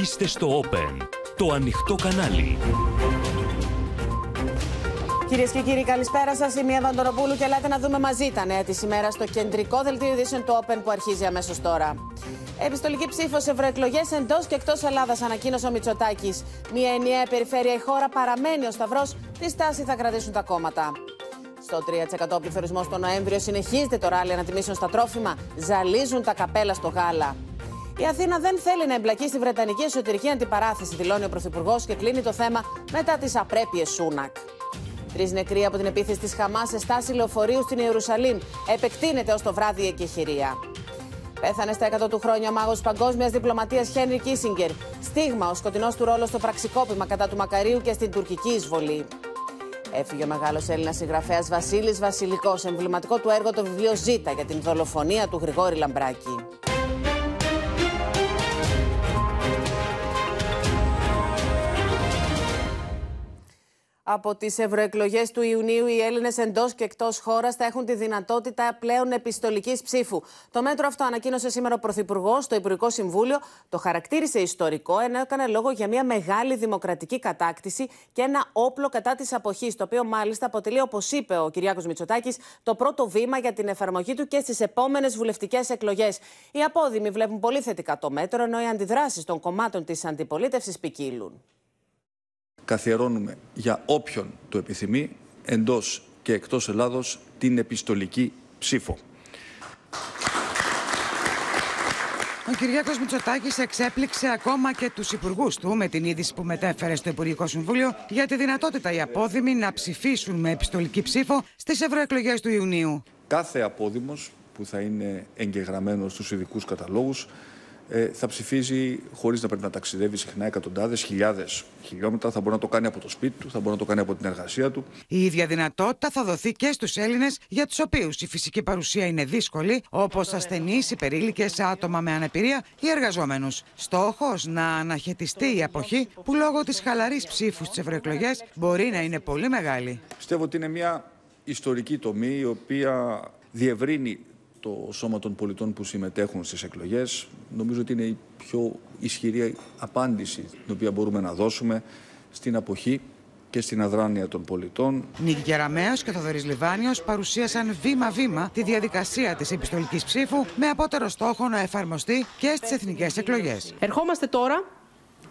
Είστε στο Open, το ανοιχτό κανάλι. Κυρίες και κύριοι, καλησπέρα σας. Είμαι η Ευαντοροπούλου και ελάτε να δούμε μαζί τα νέα της ημέρας στο κεντρικό δελτίο ειδήσεων του Open που αρχίζει αμέσως τώρα. Επιστολική ψήφο σε ευρωεκλογές εντός και εκτός Ελλάδας, ανακοίνωσε ο Μητσοτάκης. Μια ενιαία περιφέρεια η χώρα παραμένει ο Σταυρός. Τι στάση θα κρατήσουν τα κόμματα. Στο 3% πληθωρισμός το Νοέμβριο συνεχίζεται το ράλι ανατιμήσεων στα τρόφιμα. Ζαλίζουν τα καπέλα στο γάλα. Η Αθήνα δεν θέλει να εμπλακεί στη Βρετανική εσωτερική αντιπαράθεση, δηλώνει ο Πρωθυπουργός και κλείνει το θέμα μετά τις απρέπειες Σούνακ. Τρεις νεκροί από την επίθεση της Χαμάς σε στάση λεωφορείου στην Ιερουσαλήμ. Επεκτείνεται ως το βράδυ η εκεχηρία. Πέθανε στα 100 του χρόνια ο μάγος παγκόσμιας διπλωματίας Χένρι Κίσιγκερ. Στίγμα ο σκοτεινός του ρόλος στο πραξικόπημα κατά του Μακαρίου και στην τουρκική εισβολή. Έφυγε ο μεγάλος Έλληνας συγγραφέας Βασίλης Βασιλικός, εμβληματικό του έργο το βιβλίο Ζήτα για την δολοφονία του Γρηγόρη Λαμπράκη. Από τις ευρωεκλογές του Ιουνίου, οι Έλληνες εντός και εκτός χώρας θα έχουν τη δυνατότητα πλέον επιστολικής ψήφου. Το μέτρο αυτό ανακοίνωσε σήμερα ο Πρωθυπουργός στο Υπουργικό Συμβούλιο. Το χαρακτήρισε ιστορικό, ενώ έκανε λόγο για μια μεγάλη δημοκρατική κατάκτηση και ένα όπλο κατά της αποχής, το οποίο μάλιστα αποτελεί, όπως είπε ο Κυριάκος Μητσοτάκης, το πρώτο βήμα για την εφαρμογή του και στις επόμενες βουλευτικές εκλογές. Οι απόδημοι βλέπουν πολύ θετικά το μέτρο, ενώ οι αντιδράσεις των κομμάτων της αντιπολίτευσης ποικίλουν καθιερώνουμε για όποιον το επιθυμεί εντός και εκτός Ελλάδος την επιστολική ψήφο. Ο Κυριάκος Μητσοτάκης εξέπληξε ακόμα και τους υπουργούς του με την είδηση που μετέφερε στο Υπουργικό Συμβούλιο για τη δυνατότητα οι απόδημοι να ψηφίσουν με επιστολική ψήφο στις ευρωεκλογές του Ιουνίου. Κάθε απόδημος που θα είναι εγγεγραμμένος στους ειδικούς καταλόγους ε, θα ψηφίζει χωρίς να πρέπει να ταξιδεύει συχνά εκατοντάδες, χιλιάδες χιλιόμετρα. Θα μπορεί να το κάνει από το σπίτι του, θα μπορεί να το κάνει από την εργασία του. Η ίδια δυνατότητα θα δοθεί και στους Έλληνες για τους οποίους η φυσική παρουσία είναι δύσκολη, όπως ασθενείς, υπερήλικες, άτομα με αναπηρία ή εργαζόμενους. Στόχος να αναχαιτιστεί η αποχή που λόγω της χαλαρής ψήφου στις ευρωεκλογές μπορεί να είναι πολύ μεγάλη. Πιστεύω ότι είναι μια ιστορική τομή η οποία διευρύνει το σώμα των πολιτών που συμμετέχουν στις εκλογές. Νομίζω ότι είναι η πιο ισχυρή απάντηση την οποία μπορούμε να δώσουμε στην αποχή και στην αδράνεια των πολιτών. Νίκη Κεραμέως και Θοδωρής Λιβάνιος παρουσίασαν βήμα-βήμα τη διαδικασία της επιστολικής ψήφου με απότερο στόχο να εφαρμοστεί και στις εθνικές εκλογές. Ερχόμαστε τώρα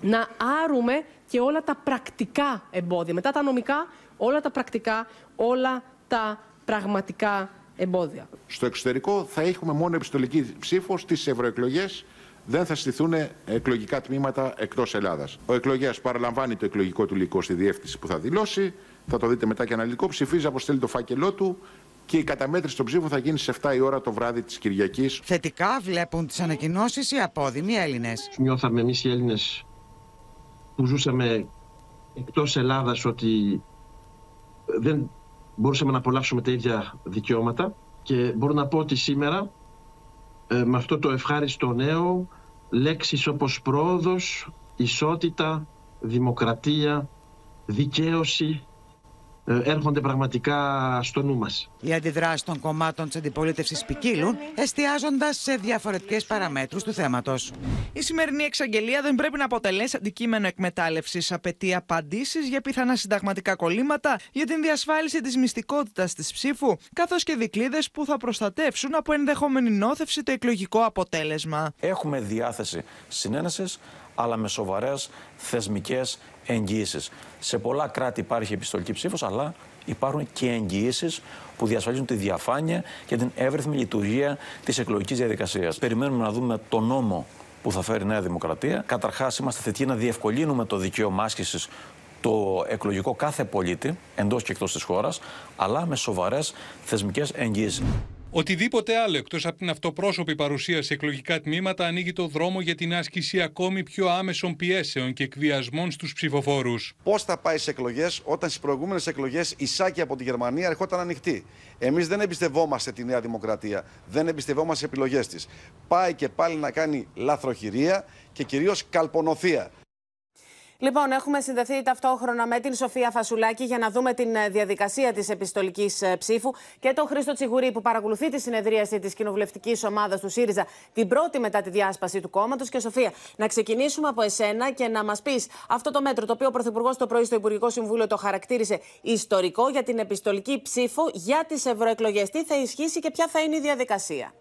να άρουμε και όλα τα πρακτικά εμπόδια. Μετά τα νομικά, όλα τα πρακτικά, όλα τα πραγματικά εμπόδια. Στο εξωτερικό θα έχουμε μόνο επιστολική ψήφο στις ευρωεκλογές. Δεν θα στηθούν εκλογικά τμήματα εκτός Ελλάδας. Ο εκλογέας παραλαμβάνει το εκλογικό του υλικό στη διεύθυνση που θα δηλώσει. Θα το δείτε μετά και αναλυτικό. Ψηφίζει, αποστέλει το φάκελό του και η καταμέτρηση των ψήφων θα γίνει σε 7 η ώρα το βράδυ της Κυριακής. Θετικά βλέπουν τις ανακοινώσεις οι απόδημοι Έλληνες. Νιώθαμε εμείς οι Έλληνες που ζούσαμε εκτός Ελλάδας ότι δεν μπορούσαμε να απολαύσουμε τα ίδια δικαιώματα και μπορώ να πω ότι σήμερα ε, με αυτό το ευχάριστο νέο λέξεις όπως πρόοδος, ισότητα, δημοκρατία, δικαίωση ε, έρχονται πραγματικά στο νου μας. Οι αντιδράσεις των κομμάτων της αντιπολίτευσης ποικίλουν, εστιάζοντας σε διαφορετικές παραμέτρους του θέματος. Η σημερινή εξαγγελία δεν πρέπει να αποτελέσει αντικείμενο εκμετάλλευσης. Απαιτεί απαντήσεις για πιθανά συνταγματικά κολλήματα, για την διασφάλιση της μυστικότητας της ψήφου, καθώς και δικλείδες που θα προστατεύσουν από ενδεχόμενη νόθευση το εκλογικό αποτέλεσμα. Έχουμε διάθεση συνένεσης, αλλά με σοβαρές θεσμικές εγγυήσεις. Σε πολλά κράτη υπάρχει επιστολική ψήφος, αλλά υπάρχουν και εγγυήσεις που διασφαλίζουν τη διαφάνεια και την εύρυθμη λειτουργία της εκλογικής διαδικασίας. Περιμένουμε να δούμε το νόμο που θα φέρει η Νέα Δημοκρατία. Καταρχάς, είμαστε θετικοί να διευκολύνουμε το δικαίωμα άσκησης το εκλογικό κάθε πολίτη εντός και εκτός της χώρας, αλλά με σοβαρές θεσμικές εγγυήσεις. Οτιδήποτε άλλο εκτός από την αυτοπρόσωπη παρουσία σε εκλογικά τμήματα ανοίγει το δρόμο για την άσκηση ακόμη πιο άμεσων πιέσεων και εκβιασμών στους ψηφοφόρους. Πώς θα πάει σε εκλογές όταν στις προηγούμενες εκλογές η σάκη από τη Γερμανία ερχόταν ανοιχτή. Εμείς δεν εμπιστευόμαστε τη Νέα Δημοκρατία, δεν εμπιστευόμαστε τι επιλογές της. Πάει και πάλι να κάνει λαθροχειρία και κυρίως καλπονοθεία. Λοιπόν, έχουμε συνδεθεί ταυτόχρονα με την Σοφία Φασουλάκη για να δούμε την ε, διαδικασία της επιστολικής ε, ψήφου και τον Χρήστο Τσιγουρή που παρακολουθεί τη συνεδρίαση της κοινοβουλευτικής ομάδας του ΣΥΡΙΖΑ την πρώτη μετά τη διάσπαση του κόμματος. Και Σοφία, να ξεκινήσουμε από εσένα και να μας πεις αυτό το μέτρο το οποίο ο Πρωθυπουργός το πρωί στο Υπουργικό Συμβούλιο το χαρακτήρισε ιστορικό για την επιστολική ψήφο για τις ευρωεκλογές. Τι θα ισχύσει και ποια θα είναι η διαδικασία;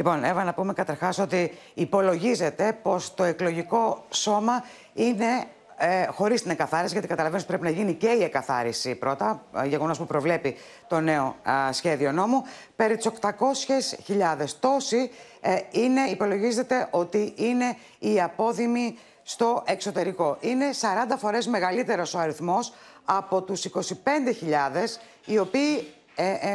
Λοιπόν, Εύα, να πούμε καταρχάς ότι υπολογίζεται πως το εκλογικό σώμα είναι ε, χωρίς την εκαθάριση, γιατί καταλαβαίνω ότι πρέπει να γίνει και η εκαθάριση πρώτα, ε, γεγονός που προβλέπει το νέο σχέδιο νόμου. Περί τις 800.000 τόσοι ε, είναι, υπολογίζεται ότι είναι οι απόδημοι στο εξωτερικό. Είναι 40 φορές μεγαλύτερος ο αριθμός από τους 25.000 οι οποίοι ε, ε,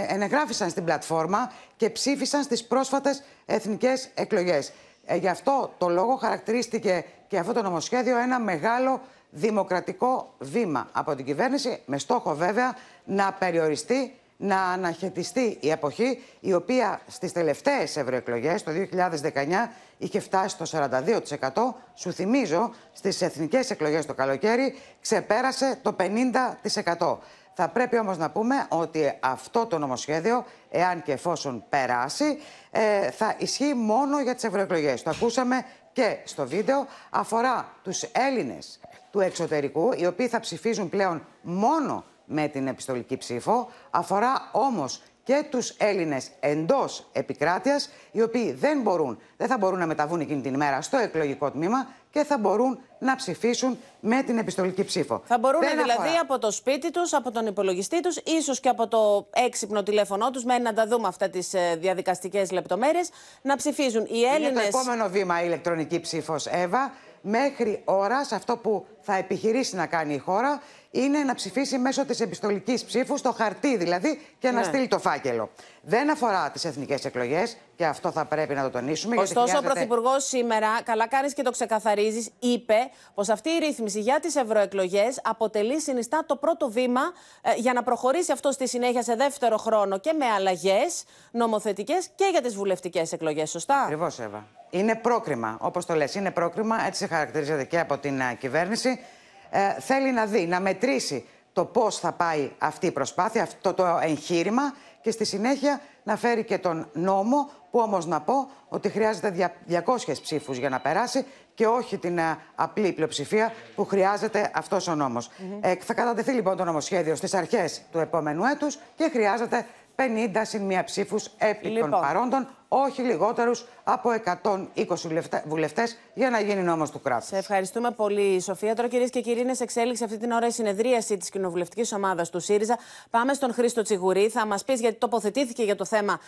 ενεγράφησαν στην πλατφόρμα και ψήφισαν στις πρόσφατες εθνικές εκλογές. Ε, γι' αυτό το λόγο χαρακτηρίστηκε και αυτό το νομοσχέδιο ένα μεγάλο δημοκρατικό βήμα από την κυβέρνηση, με στόχο βέβαια να περιοριστεί, να αναχαιτιστεί η εποχή, η οποία στις τελευταίες ευρωεκλογές, το 2019, είχε φτάσει στο 42%. Σου θυμίζω, στις εθνικές εκλογές το καλοκαίρι ξεπέρασε το 50%. Θα πρέπει όμως να πούμε ότι αυτό το νομοσχέδιο, εάν και εφόσον περάσει, ε, θα ισχύει μόνο για τις ευρωεκλογές. Το ακούσαμε και στο βίντεο. Αφορά τους Έλληνες του εξωτερικού, οι οποίοι θα ψηφίζουν πλέον μόνο με την επιστολική ψήφο. Αφορά όμως και τους Έλληνες εντός επικράτειας, οι οποίοι δεν, μπορούν, δεν θα μπορούν να μεταβούν εκείνη την ημέρα στο εκλογικό τμήμα και θα μπορούν να ψηφίσουν με την επιστολική ψήφο. Θα μπορούν δηλαδή από το σπίτι τους, από τον υπολογιστή τους, ίσως και από το έξυπνο τηλέφωνό τους, μένει να τα δούμε αυτά τις ε, διαδικαστικές λεπτομέρειες, να ψηφίζουν. Οι Έλληνες... Είναι το επόμενο βήμα η ηλεκτρονική ψήφος, Εύα. Μέχρι ώρας, αυτό που θα επιχειρήσει να κάνει η χώρα είναι να ψηφίσει μέσω της επιστολικής ψήφου, στο χαρτί δηλαδή, και να ναι. στείλει το φάκελο. Δεν αφορά τις εθνικές εκλογές και αυτό θα πρέπει να το τονίσουμε. Ωστόσο, χρειάζεται... ο Πρωθυπουργός σήμερα, καλά κάνεις και το ξεκαθαρίζεις, είπε πως αυτή η ρύθμιση για τις ευρωεκλογές αποτελεί συνιστά το πρώτο βήμα ε, για να προχωρήσει αυτό στη συνέχεια σε δεύτερο χρόνο και με αλλαγές νομοθετικές και για τις βουλευτικές εκλογές. Σωστά; Ακριβώς, Εύα. Είναι πρόκριμα, όπως το λες. Είναι πρόκριμα, έτσι χαρακτηρίζεται και από την uh, κυβέρνηση ε, θέλει να δει, να μετρήσει το πώς θα πάει αυτή η προσπάθεια, αυτό το εγχείρημα και στη συνέχεια να φέρει και τον νόμο που όμως να πω ότι χρειάζεται 200 ψήφους για να περάσει και όχι την ε, απλή πλειοψηφία που χρειάζεται αυτός ο νόμος. ε, θα κατατεθεί λοιπόν το νομοσχέδιο στις αρχές του επόμενου έτους και χρειάζεται 50 συν μία ψήφους επί λοιπόν. των παρόντων, όχι λιγότερους από 120 βουλευτές για να γίνει νόμος του κράτους. Σε ευχαριστούμε πολύ, Σοφία. Τώρα, κυρίες και κύριοι, είναι σε εξέλιξη αυτή την ώρα η συνεδρίαση της κοινοβουλευτικής ομάδας του ΣΥΡΙΖΑ. Πάμε στον Χρήστο Τσιγουρή. Θα μας πεις γιατί τοποθετήθηκε για το θέμα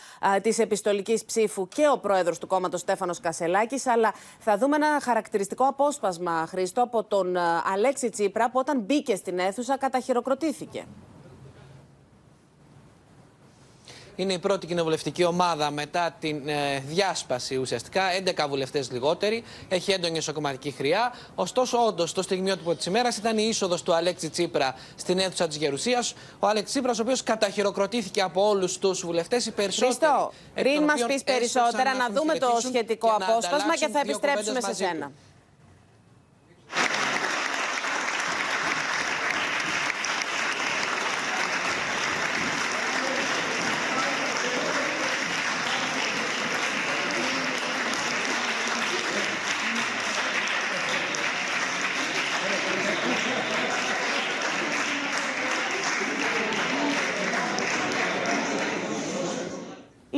της επιστολικής ψήφου και ο πρόεδρος του κόμματος Στέφανος Κασελάκης. Αλλά θα δούμε ένα χαρακτηριστικό απόσπασμα, Χρήστο, από τον Αλέξη Τσίπρα που όταν μπήκε στην αίθουσα καταχειροκροτήθηκε. Είναι η πρώτη κοινοβουλευτική ομάδα μετά την ε, διάσπαση ουσιαστικά. 11 βουλευτές λιγότεροι. Έχει έντονη εσωκομματική χρειά. Ωστόσο, όντως, το στιγμιότυπο της ημέρας ήταν η είσοδος του Αλέξη Τσίπρα στην αίθουσα της Γερουσίας. Ο Αλέξη Τσίπρας, ο οποίος καταχειροκροτήθηκε από όλους τους βουλευτές. Οι περισσότεροι. Χριστό, πριν μας πεις περισσότερα, να δούμε το σχετικό απόσπασμα και θα επιστρέψουμε σε σένα.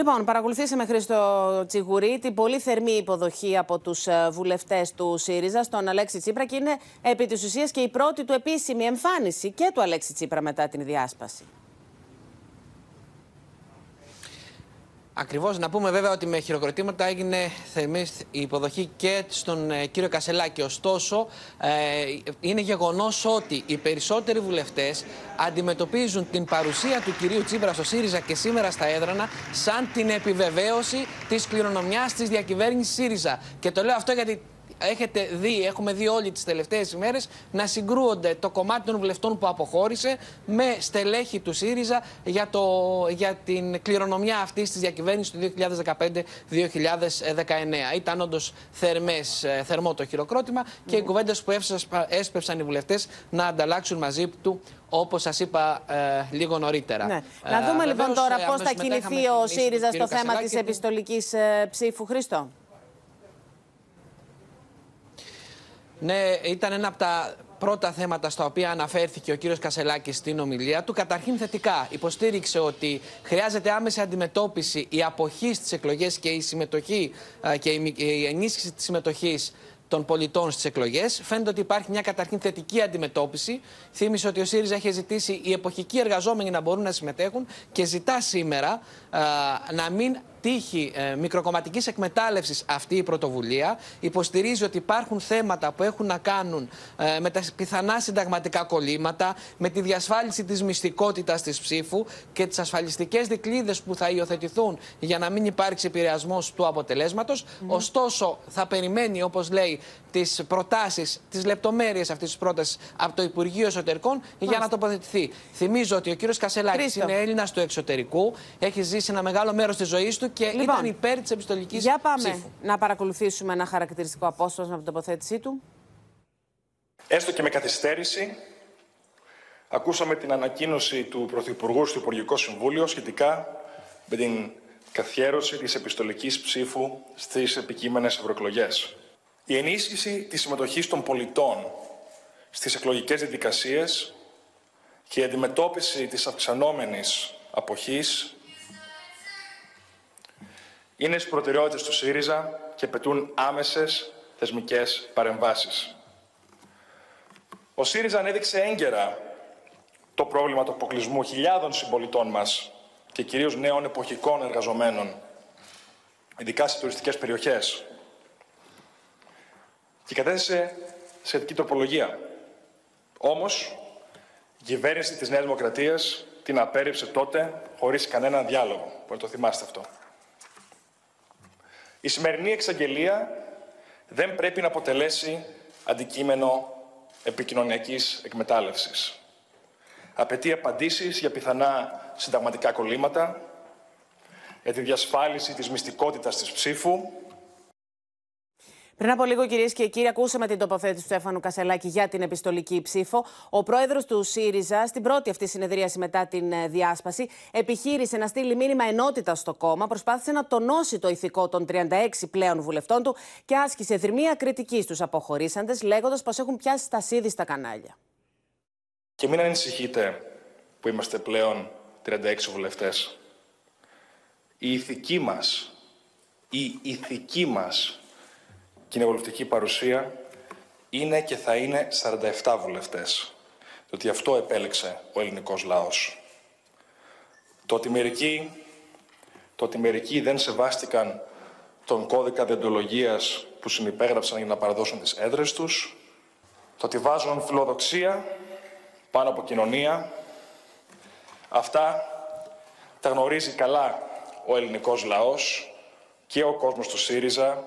Λοιπόν, παρακολουθήσαμε Χρήστο Τσιγουρή την πολύ θερμή υποδοχή από τους ε, βουλευτές του ΣΥΡΙΖΑ στον Αλέξη Τσίπρα και είναι επί της ουσίας και η πρώτη του επίσημη εμφάνιση και του Αλέξη Τσίπρα μετά την διάσπαση. Ακριβώς. Να πούμε βέβαια ότι με χειροκροτήματα έγινε θερμή η υποδοχή και στον ε, κύριο Κασελάκη. Ωστόσο, ε, είναι γεγονός ότι οι περισσότεροι βουλευτές αντιμετωπίζουν την παρουσία του κυρίου Τσίπρα στο ΣΥΡΙΖΑ και σήμερα στα έδρανα σαν την επιβεβαίωση της κληρονομιάς της διακυβέρνησης ΣΥΡΙΖΑ. Και το λέω αυτό γιατί έχετε δει, έχουμε δει όλοι τις τελευταίες ημέρες να συγκρούονται το κομμάτι των βουλευτών που αποχώρησε με στελέχη του ΣΥΡΙΖΑ για, το, για την κληρονομιά αυτή της διακυβέρνησης του 2015-2019. Ήταν όντως θερμό το χειροκρότημα και οι κουβέντες που έσπευσαν οι βουλευτές να ανταλλάξουν μαζί του όπως σας είπα ε, λίγο νωρίτερα. Ναι. Να Ε, δούμε λοιπόν βεβαίως, τώρα ε, πώς αμέσως θα μετά κινηθεί είχαμε ο την λύση του ΣΥΡΙΖΑ κύριου στο θέμα Κασελάκη της και- επιστολικής ψήφου. Χρήστο. Ναι, ήταν ένα από τα πρώτα θέματα στα οποία αναφέρθηκε ο κύριος Κασελάκης στην ομιλία του. Καταρχήν θετικά υποστήριξε ότι χρειάζεται άμεση αντιμετώπιση η αποχή στις εκλογές και η συμμετοχή α, και η μη- η ενίσχυση της συμμετοχής των πολιτών στις εκλογές. Φαίνεται ότι υπάρχει μια καταρχήν θετική αντιμετώπιση. Θύμισε ότι ο ΣΥΡΙΖΑ είχε ζητήσει οι εποχικοί εργαζόμενοι να μπορούν να συμμετέχουν και ζητά σήμερα α, να μην τύχει ε, μικροκομματικής εκμετάλλευσης αυτή η πρωτοβουλία. Υποστηρίζει ότι υπάρχουν θέματα που έχουν να κάνουν ε, με τα πιθανά συνταγματικά κολλήματα, με τη διασφάλιση της μυστικότητας της ψήφου και τις ασφαλιστικές δικλείδες που θα υιοθετηθούν για να μην υπάρξει επηρεασμός του αποτελέσματος. Ωστόσο, θα περιμένει, όπως λέει, τις προτάσεις, τις λεπτομέρειες αυτής της πρότασης από το Υπουργείο Εσωτερικών για να τοποθετηθεί. Θυμίζω ότι ο κύριος Κασελάκης Χρήστο. είναι Έλληνας του εξωτερικού, έχει ζήσει ένα μεγάλο μέρος της ζωής του και Λοιπόν, ήταν υπέρ της επιστολικής Για πάμε ψήφου. να παρακολουθήσουμε ένα χαρακτηριστικό απόσπασμα από την τοποθέτησή του. Έστω και με καθυστέρηση, ακούσαμε την ανακοίνωση του Πρωθυπουργού στο Υπουργικό Συμβούλιο σχετικά με την καθιέρωση της επιστολικής ψήφου στις επικείμενες ευρωεκλογές. Η ενίσχυση της συμμετοχής των πολιτών στις εκλογικές διαδικασίες και η αντιμετώπιση της αυξανόμενης αποχής είναι στις προτεραιότητες του ΣΥΡΙΖΑ και πετούν άμεσες θεσμικές παρεμβάσεις. Ο ΣΥΡΙΖΑ ανέδειξε έγκαιρα το πρόβλημα του αποκλεισμού χιλιάδων συμπολιτών μας και κυρίως νέων εποχικών εργαζομένων, ειδικά σε τουριστικές περιοχές. Και κατέθεσε σχετική τροπολογία. Όμως, η κυβέρνηση της Νέας Δημοκρατίας την απέρριψε τότε χωρίς κανέναν διάλογο. Μπορεί να το θυμάστε αυτό. Η σημερινή εξαγγελία δεν πρέπει να αποτελέσει αντικείμενο επικοινωνιακής εκμετάλλευσης. Απαιτεί απαντήσεις για πιθανά συνταγματικά κολλήματα, για τη διασφάλιση της μυστικότητας της ψήφου, Πριν από λίγο, κυρίες και κύριοι, ακούσαμε την τοποθέτηση του Στέφανου Κασελάκη για την επιστολική ψήφο. Ο πρόεδρος του ΣΥΡΙΖΑ, στην πρώτη αυτή συνεδρίαση μετά την ε, διάσπαση, επιχείρησε να στείλει μήνυμα ενότητα στο κόμμα, προσπάθησε να τονώσει το ηθικό των 36 πλέον βουλευτών του και άσκησε δρυμία κριτικής στου αποχωρήσαντες, λέγοντας πως έχουν πιάσει στασίδι στα κανάλια. Και μην ανησυχείτε που είμαστε πλέον 36 βουλευτές. Η ηθική μας, η ηθική μας κοινοβουλευτική παρουσία είναι και θα είναι 47 βουλευτές. Διότι αυτό επέλεξε ο ελληνικός λαός. Το ότι μερικοί, το ότι μερικοί δεν σεβάστηκαν τον κώδικα διοντολογίας που συνυπέγραψαν για να παραδώσουν τις έδρες τους, το ότι βάζουν φιλοδοξία πάνω από κοινωνία. Αυτά τα γνωρίζει καλά ο ελληνικός λαός και ο κόσμος του ΣΥΡΙΖΑ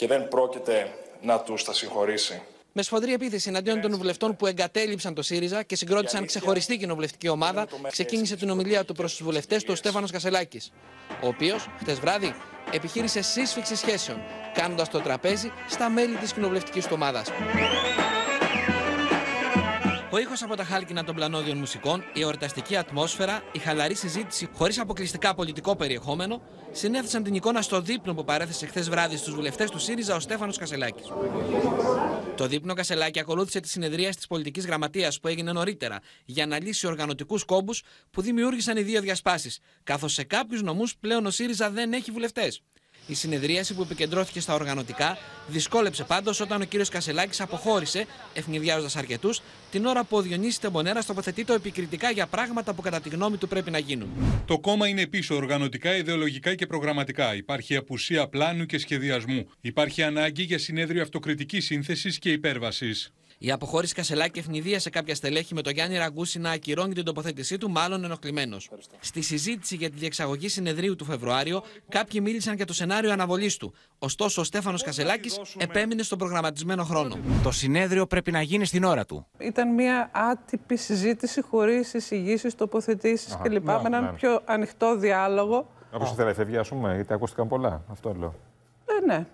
και δεν πρόκειται να τους τα συγχωρήσει. Με σφοδρή επίθεση εναντίον των βουλευτών που εγκατέλειψαν το ΣΥΡΙΖΑ και συγκρότησαν ξεχωριστή κοινοβουλευτική ομάδα, ξεκίνησε την ομιλία του προς τους βουλευτές του ο Στέφανος Κασελάκης. Ο οποίος, χτε βράδυ, επιχείρησε σύσφυξη σχέσεων, κάνοντας το τραπέζι στα μέλη της κοινοβουλευτικής του ομάδας. Ο ήχος από τα χάλκινα των πλανόδιων μουσικών, η εορταστική ατμόσφαιρα, η χαλαρή συζήτηση χωρίς αποκλειστικά πολιτικό περιεχόμενο, συνέθεσαν την εικόνα στο δείπνο που παρέθεσε χθες βράδυ στους βουλευτές του ΣΥΡΙΖΑ ο Στέφανος Κασελάκης. Το δείπνο Κασελάκη ακολούθησε τη συνεδρία της πολιτικής γραμματείας που έγινε νωρίτερα για να λύσει οργανωτικούς κόμπους που δημιούργησαν οι δύο διασπάσεις, καθώς σε κάποιους νομούς πλέον ο ΣΥΡΙΖΑ δεν έχει βουλευτές. Η συνεδρίαση που επικεντρώθηκε στα οργανωτικά δυσκόλεψε πάντως όταν ο κύριος Κασελάκης αποχώρησε, ευνηδιάζοντας αρκετούς, την ώρα που ο Διονύσης Τεμπονέρα τοποθετεί το επικριτικά για πράγματα που κατά τη γνώμη του πρέπει να γίνουν. Το κόμμα είναι πίσω οργανωτικά, ιδεολογικά και προγραμματικά. Υπάρχει απουσία πλάνου και σχεδιασμού. Υπάρχει ανάγκη για συνέδριο αυτοκριτικής σύνθεσης και υπέρβασης. Η αποχώρηση Κασελάκη ευνηδίασε κάποια στελέχη με το Γιάννη Ραγκούση να ακυρώνει την τοποθέτησή του, μάλλον ενοχλημένος. Στη συζήτηση για τη διεξαγωγή συνεδρίου του Φεβρουάριο, κάποιοι μίλησαν για το σενάριο αναβολής του. Ωστόσο, ο Στέφανος Κασελάκης επέμεινε στον προγραμματισμένο χρόνο. Το συνέδριο πρέπει να γίνει στην ώρα του. Ήταν μια άτυπη συζήτηση χωρίς εισηγήσεις, τοποθετήσεις κλπ. Με έναν ναι. πιο ανοιχτό διάλογο. Όπως ήθελα, εφευγή, ας πούμε, γιατί ακούστηκαν πολλά. Αυτό λέω. Ε, ναι.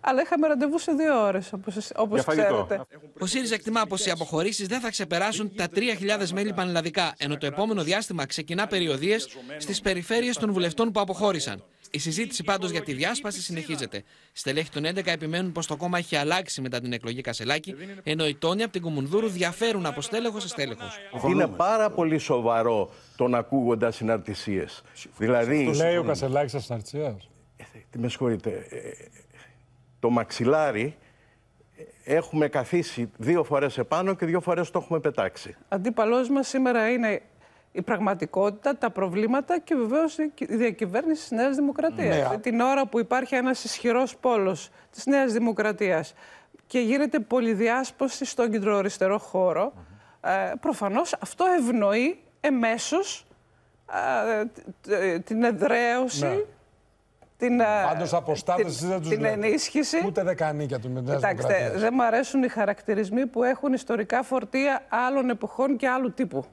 Αλλά είχαμε ραντεβού σε δύο ώρες, όπως Για φαγητό. ξέρετε. Ο ΣΥΡΙΖΑ εκτιμά πως οι αποχωρήσεις δεν θα ξεπεράσουν τα 3.000 μέλη πανελλαδικά, ενώ το επόμενο διάστημα ξεκινά περιοδίες στις περιφέρειες των βουλευτών που αποχώρησαν. Η συζήτηση πάντως για τη διάσπαση συνεχίζεται. Στελέχη των 11 επιμένουν πως το κόμμα έχει αλλάξει μετά την εκλογή Κασελάκη, ενώ οι τόνοι από την Κουμουνδούρου διαφέρουν από στέλεχος σε στέλεχος. Είναι πάρα πολύ σοβαρό τον ακούγοντα συναρτησίε. Δηλαδή. Του λέει ο Κασελάκης αστυναρτησία. Τι με συγχωρείτε. Ε, Το μαξιλάρι ε, έχουμε καθίσει δύο φορές επάνω και δύο φορές το έχουμε πετάξει. Αντίπαλός μας σήμερα είναι η πραγματικότητα, τα προβλήματα και βεβαίως η διακυβέρνηση της Νέας Δημοκρατίας. Ναι. Την ώρα που υπάρχει ένας ισχυρός πόλος της Νέας Δημοκρατίας και γίνεται πολυδιάσπωση στον κεντροαριστερό χώρο, ε, προφανώς αυτό ευνοεί εμέσως ε, τ- ε, την εδραίωση, Ναι. Την, ε, Πάντως αποστάτε την- δεν τους την ενίσχυση. Ούτε δεκανίκια του Νέα Κοιτάξτε, Δημοκρατία. δεν μου αρέσουν οι χαρακτηρισμοί που έχουν ιστορικά φορτία άλλων εποχών και άλλου τύπου.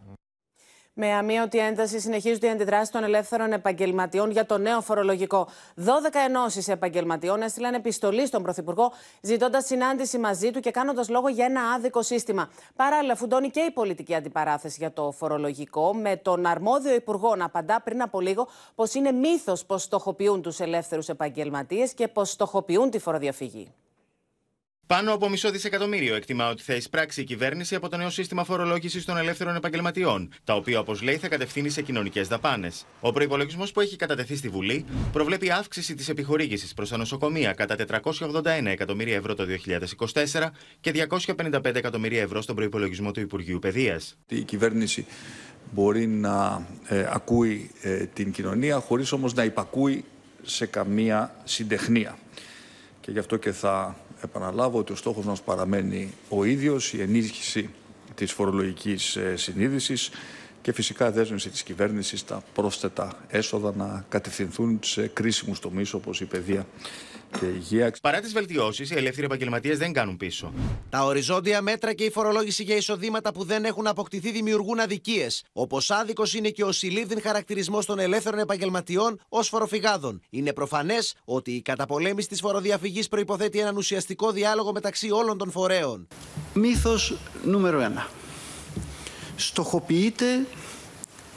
Με αμύωτη ένταση συνεχίζονται οι αντιδράσεις των ελεύθερων επαγγελματιών για το νέο φορολογικό. 12 ενώσεις επαγγελματιών έστειλαν επιστολή στον Πρωθυπουργό, ζητώντας συνάντηση μαζί του και κάνοντας λόγο για ένα άδικο σύστημα. Παράλληλα, φουντώνει και η πολιτική αντιπαράθεση για το φορολογικό, με τον αρμόδιο Υπουργό να απαντά πριν από λίγο πως είναι μύθος πως στοχοποιούν τους ελεύθερους επαγγελματίες και πως στοχοποιούν τη φοροδιαφυγή. Πάνω από μισό δισεκατομμύριο εκτιμά ότι θα εισπράξει η κυβέρνηση από το νέο σύστημα φορολόγησης των ελεύθερων επαγγελματιών, τα οποία, όπως λέει, θα κατευθύνει σε κοινωνικές δαπάνες. Ο προπολογισμό που έχει κατατεθεί στη Βουλή προβλέπει αύξηση της επιχορήγησης προς τα νοσοκομεία κατά 481 εκατομμύρια ευρώ το 2024 και 255 εκατομμύρια ευρώ στον προπολογισμό του Υπουργείου Παιδείας. Η κυβέρνηση μπορεί να ε, ακούει ε, την κοινωνία χωρίς όμως να υπακούει σε καμία συντεχνία. Και γι' αυτό και θα επαναλάβω ότι ο στόχος μας παραμένει ο ίδιος, η ενίσχυση της φορολογικής ε, συνείδησης και φυσικά δέσμευση της κυβέρνησης τα πρόσθετα έσοδα να κατευθυνθούν σε κρίσιμους τομείς όπως η παιδεία και η υγεία. Παρά τις βελτιώσεις, οι ελεύθεροι επαγγελματίες δεν κάνουν πίσω. Τα οριζόντια μέτρα και η φορολόγηση για εισοδήματα που δεν έχουν αποκτηθεί δημιουργούν αδικίες. Όπω άδικο είναι και ο συλλήβδην χαρακτηρισμός των ελεύθερων επαγγελματιών ως φοροφυγάδων. Είναι προφανές ότι η καταπολέμηση της φοροδιαφυγής προποθέτει έναν ουσιαστικό διάλογο μεταξύ όλων των φορέων. Μύθος νούμερο ένα. Στοχοποιείτε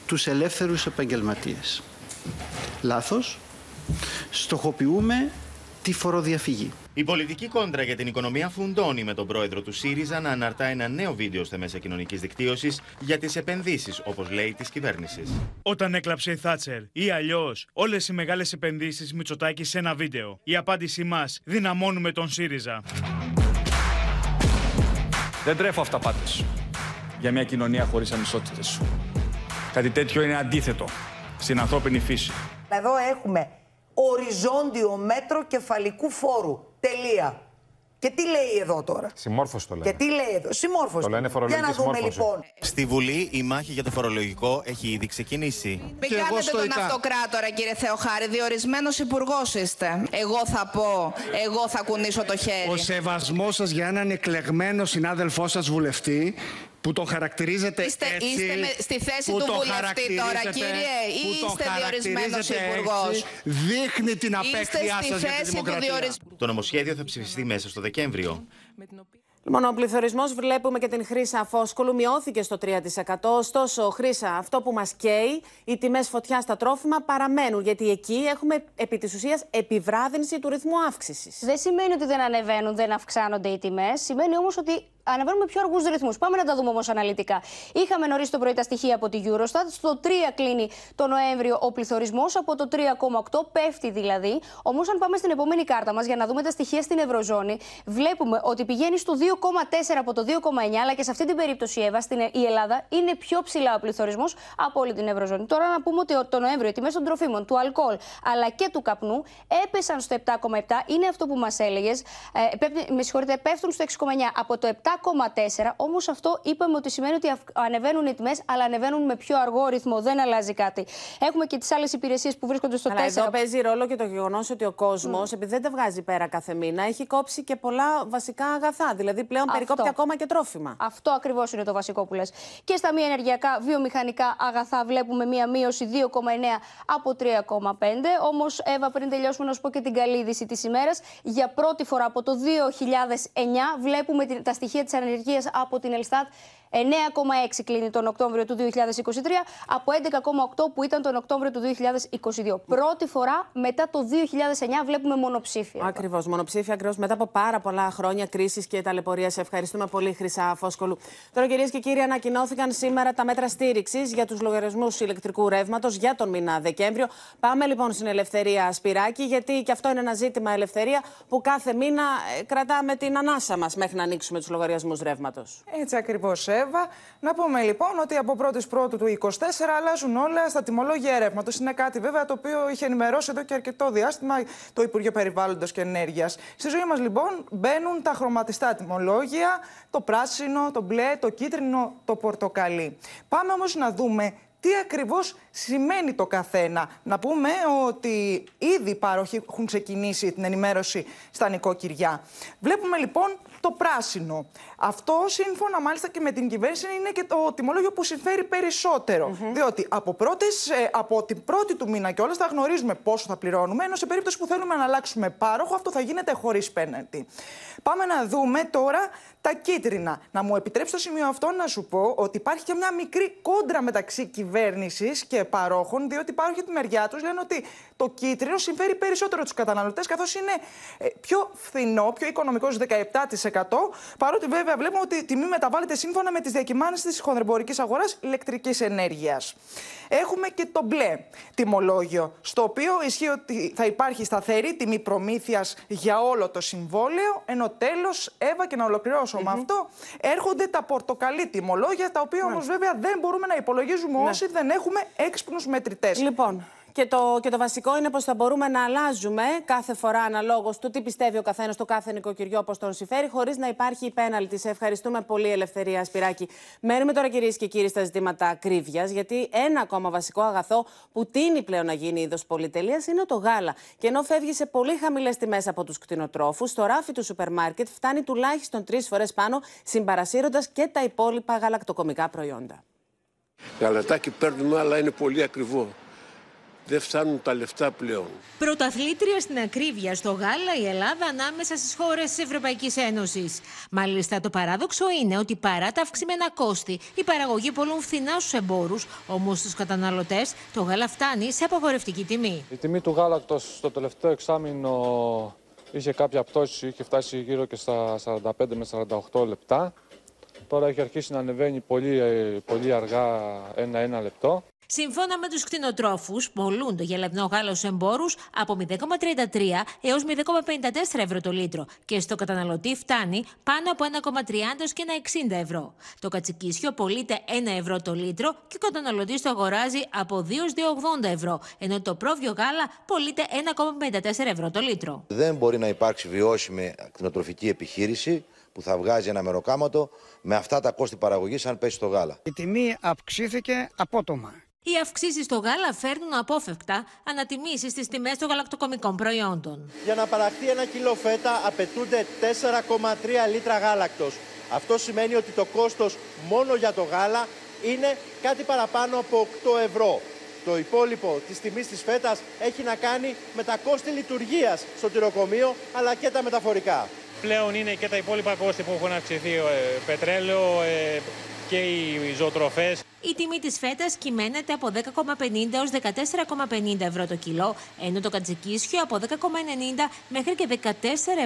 τους ελεύθερους επαγγελματίες. Λάθος. Στοχοποιούμε τη φοροδιαφυγή. Η πολιτική κόντρα για την οικονομία φουντώνει με τον πρόεδρο του ΣΥΡΙΖΑ να αναρτά ένα νέο βίντεο στα μέσα κοινωνικής δικτύωσης για τις επενδύσεις, όπως λέει, της κυβέρνησης. Όταν έκλαψε η Θάτσερ ή αλλιώς όλες οι μεγάλες επενδύσεις Μητσοτάκη σε ένα βίντεο. Η απάντησή μας: Δυναμώνουμε τον ΣΥΡΙΖΑ. Δεν τρέφω αυταπάτες για μια κοινωνία χωρίς ανισότητες. Κάτι τέτοιο είναι αντίθετο στην ανθρώπινη φύση. Εδώ έχουμε οριζόντιο μέτρο κεφαλικού φόρου. Τελεία. Και τι λέει εδώ τώρα; Συμμόρφωση το Και λένε. τι λέει εδώ; Συμμόρφωση. Το λένε Για φορολογική να δούμε συμμόρφωση. λοιπόν. Στη Βουλή η μάχη για το φορολογικό έχει ήδη ξεκινήσει. Μην κάνετε τον αυτοκράτορα, κύριε Θεοχάρη. Διορισμένος υπουργός είστε. Εγώ θα πω, εγώ θα κουνήσω το χέρι. Ο σεβασμός σας για έναν εκλεγμένο συνάδελφό σας βουλευτή που τον χαρακτηρίζετε Είστε, έτσι. είστε με- στη θέση που του τον βουλευτή τώρα, χαρακτηρίζετε- κύριε, ή που τον είστε διορισμένος χαρακτηρίζετε υπουργός. έτσι, Δείχνει την Είστε απέκτειά στη σας για τη θέση του δημοκρατία. διορισμού. Το νομοσχέδιο θα ψηφιστεί μέσα στο Δεκέμβριο. Λοιπόν, ο πληθωρισμός βλέπουμε και την Χρύσα Φόσκολου μειώθηκε στο 3%. Ωστόσο, Χρύσα, αυτό που μας καίει, οι τιμές φωτιάς στα τρόφιμα παραμένουν. Γιατί εκεί έχουμε επί της ουσίας επιβράδυνση του ρυθμού αύξησης. Δεν σημαίνει ότι δεν ανεβαίνουν, δεν αυξάνονται οι τιμές. Σημαίνει όμως ότι ανεβαίνουν με πιο αργούς ρυθμούς. Πάμε να τα δούμε όμως αναλυτικά. Είχαμε νωρίς το πρωί τα στοιχεία από τη Eurostat. Στο 3 κλείνει το Νοέμβριο ο πληθωρισμός, από το 3,8 πέφτει δηλαδή. Όμως, αν πάμε στην επόμενη κάρτα μας για να δούμε τα στοιχεία στην Ευρωζώνη, βλέπουμε ότι πηγαίνει στο 2,4 από το 2,9, αλλά και σε αυτή την περίπτωση, Εύα, στην η Ελλάδα είναι πιο ψηλά ο πληθωρισμός από όλη την Ευρωζώνη. Τώρα να πούμε ότι το Νοέμβριο οι τιμές των τροφίμων, του αλκοόλ αλλά και του καπνού έπεσαν στο 7,7. Είναι αυτό που μας έλεγες. Ε, πέπτει- με συγχωρείτε, πέφτουν στο 6,9 από το 7,7 7,4. Όμως αυτό είπαμε ότι σημαίνει ότι ανεβαίνουν οι τιμές, αλλά ανεβαίνουν με πιο αργό ρυθμό. Δεν αλλάζει κάτι. Έχουμε και τις άλλες υπηρεσίες που βρίσκονται στο αλλά 4. Εδώ παίζει ρόλο και το γεγονός ότι ο κόσμος, mm. επειδή δεν τα βγάζει πέρα κάθε μήνα, έχει κόψει και πολλά βασικά αγαθά. Δηλαδή πλέον αυτό. περικόπτει ακόμα και τρόφιμα. Αυτό ακριβώς είναι το βασικό που λες. Και στα μη ενεργειακά βιομηχανικά αγαθά βλέπουμε μία μείωση 2,9 από 3,5. Όμως, Εύα, πριν τελειώσουμε να σου πω και την καλή είδηση της ημέρας. Για πρώτη φορά από το 2009 βλέπουμε τα στοιχεία τη ανεργία από την Ελστάτ 9,6 κλείνει τον Οκτώβριο του 2023 από 11,8 που ήταν τον Οκτώβριο του 2022. Πρώτη φορά μετά το 2009 βλέπουμε μονοψήφια. Ακριβώς, μονοψήφια ακριβώς μετά από πάρα πολλά χρόνια κρίσης και ταλαιπωρίας. Σε ευχαριστούμε πολύ, Χρυσά Φόσκολου. Τώρα, κυρίες και κύριοι, ανακοινώθηκαν σήμερα τα μέτρα στήριξης για τους λογαριασμούς ηλεκτρικού ρεύματος για τον μήνα Δεκέμβριο. Πάμε λοιπόν στην ελευθερία Σπυράκη, γιατί και αυτό είναι ένα ζήτημα ελευθερία που κάθε μήνα ε, κρατάμε την ανάσα μας μέχρι να ανοίξουμε τους λογαριασμούς ρεύματος. Έτσι ακριβώς, ε. Να πούμε λοιπόν ότι από 1η Πρώτου του 24 αλλάζουν όλα στα τιμολόγια ρεύματο. Είναι κάτι βέβαια το οποίο είχε ενημερώσει εδώ και αρκετό διάστημα το Υπουργείο Περιβάλλοντος και Ενέργειας. Στη ζωή μας λοιπόν μπαίνουν τα χρωματιστά τιμολόγια, το πράσινο, το μπλε, το κίτρινο, το πορτοκαλί. Πάμε όμως να δούμε τι ακριβώς σημαίνει το καθένα. Να πούμε ότι ήδη οι πάροχοι έχουν ξεκινήσει την ενημέρωση στα νοικοκυριά. Βλέπουμε λοιπόν το πράσινο. Αυτό σύμφωνα μάλιστα και με την κυβέρνηση είναι και το τιμολόγιο που συμφέρει περισσότερο. Διότι από, πρώτες, ε, από την πρώτη του μήνα και όλα θα γνωρίζουμε πόσο θα πληρώνουμε, ενώ σε περίπτωση που θέλουμε να αλλάξουμε πάροχο αυτό θα γίνεται χωρίς πέναντι. Πάμε να δούμε τώρα τα κίτρινα. Να μου επιτρέψεις το σημείο αυτό να σου πω ότι υπάρχει και μια μικρή κόντρα μεταξύ κυβέρνησης και παρόχων, διότι υπάρχει τη μεριά τους λένε ότι το κίτρινο συμφέρει περισσότερο τους καταναλωτές, καθώς είναι ε, πιο φθηνό, πιο οικονομικός 17%. Παρότι βέβαια βλέπουμε ότι η τιμή μεταβάλλεται σύμφωνα με τις διακυμάνσεις της χονδρεμπορικής αγοράς ηλεκτρικής ενέργειας. Έχουμε και το μπλε τιμολόγιο, στο οποίο ισχύει ότι θα υπάρχει σταθερή τιμή προμήθειας για όλο το συμβόλαιο, ενώ τέλος, Εύα, και να ολοκληρώσω με αυτό, έρχονται τα πορτοκαλί τιμολόγια, τα οποία όμως βέβαια δεν μπορούμε να υπολογίζουμε ναι. όσοι δεν έχουμε έξυπνους μετρητές. Λοιπόν, και το, και το βασικό είναι πως θα μπορούμε να αλλάζουμε κάθε φορά αναλόγως του τι πιστεύει ο καθένας στο κάθε νοικοκυριό, πώ τον συμφέρει, χωρίς να υπάρχει πέναλτη. Σε ευχαριστούμε πολύ, Ελευθερία Σπυράκη. Μένουμε τώρα, κυρίες και κύριοι, στα ζητήματα ακρίβειας, γιατί ένα ακόμα βασικό αγαθό που τίνει πλέον να γίνει είδος πολυτελείας είναι το γάλα. Και ενώ φεύγει σε πολύ χαμηλές τιμές από τους κτηνοτρόφους, στο ράφι του σούπερ μάρκετ φτάνει τουλάχιστον τρεις φορές πάνω, συμπαρασύροντας και τα υπόλοιπα γαλακτοκομικά προϊόντα. Γαλατάκι παίρνουμε, αλλά είναι πολύ ακριβό δεν φτάνουν τα λεφτά πλέον. Πρωταθλήτρια στην ακρίβεια στο γάλα η Ελλάδα ανάμεσα στις χώρες της Ευρωπαϊκής Ένωσης. Μάλιστα, το παράδοξο είναι ότι παρά τα αυξημένα κόστη, η παραγωγή πολλούν φθηνά στους εμπόρους, όμως στους καταναλωτές το γάλα φτάνει σε απαγορευτική τιμή. Η τιμή του γάλακτο στο τελευταίο εξάμεινο είχε κάποια πτώση, είχε φτάσει γύρω και στα 45 με 48 λεπτά. Τώρα έχει αρχίσει να ανεβαίνει πολύ, ε, πολύ αργά ένα-ένα λεπτό. Σύμφωνα με τους κτηνοτρόφους, πολλούν το γελαδινό γάλα στους εμπόρους από 0,33 έως 0,54 ευρώ το λίτρο και στο καταναλωτή φτάνει πάνω από 1,30 και 1,60 ευρώ. Το κατσικίσιο πωλείται 1 ευρώ το λίτρο και ο καταναλωτής το αγοράζει από 2 2,80 ευρώ, ενώ το πρόβιο γάλα πωλείται 1,54 ευρώ το λίτρο. Δεν μπορεί να υπάρξει βιώσιμη κτηνοτροφική επιχείρηση που θα βγάζει ένα μεροκάματο με αυτά τα κόστη παραγωγής αν πέσει το γάλα. Η τιμή αυξήθηκε απότομα. Οι αυξήσεις στο γάλα φέρνουν απόφευκτα ανατιμήσεις στις τιμές των γαλακτοκομικών προϊόντων. Για να παραχθεί ένα κιλό φέτα απαιτούνται 4,3 λίτρα γάλακτος. Αυτό σημαίνει ότι το κόστος μόνο για το γάλα είναι κάτι παραπάνω από 8 ευρώ. Το υπόλοιπο της τιμής της φέτας έχει να κάνει με τα κόστη λειτουργίας στο τυροκομείο αλλά και τα μεταφορικά. Πλέον είναι και τα υπόλοιπα κόστη που έχουν αυξηθεί, ε, πετρέλαιο ε, και οι ζωοτροφές. Η τιμή της φέτας κυμαίνεται από 10,50 έως 14,50 ευρώ το κιλό, ενώ το κατσικίσιο από 10,90 μέχρι και 14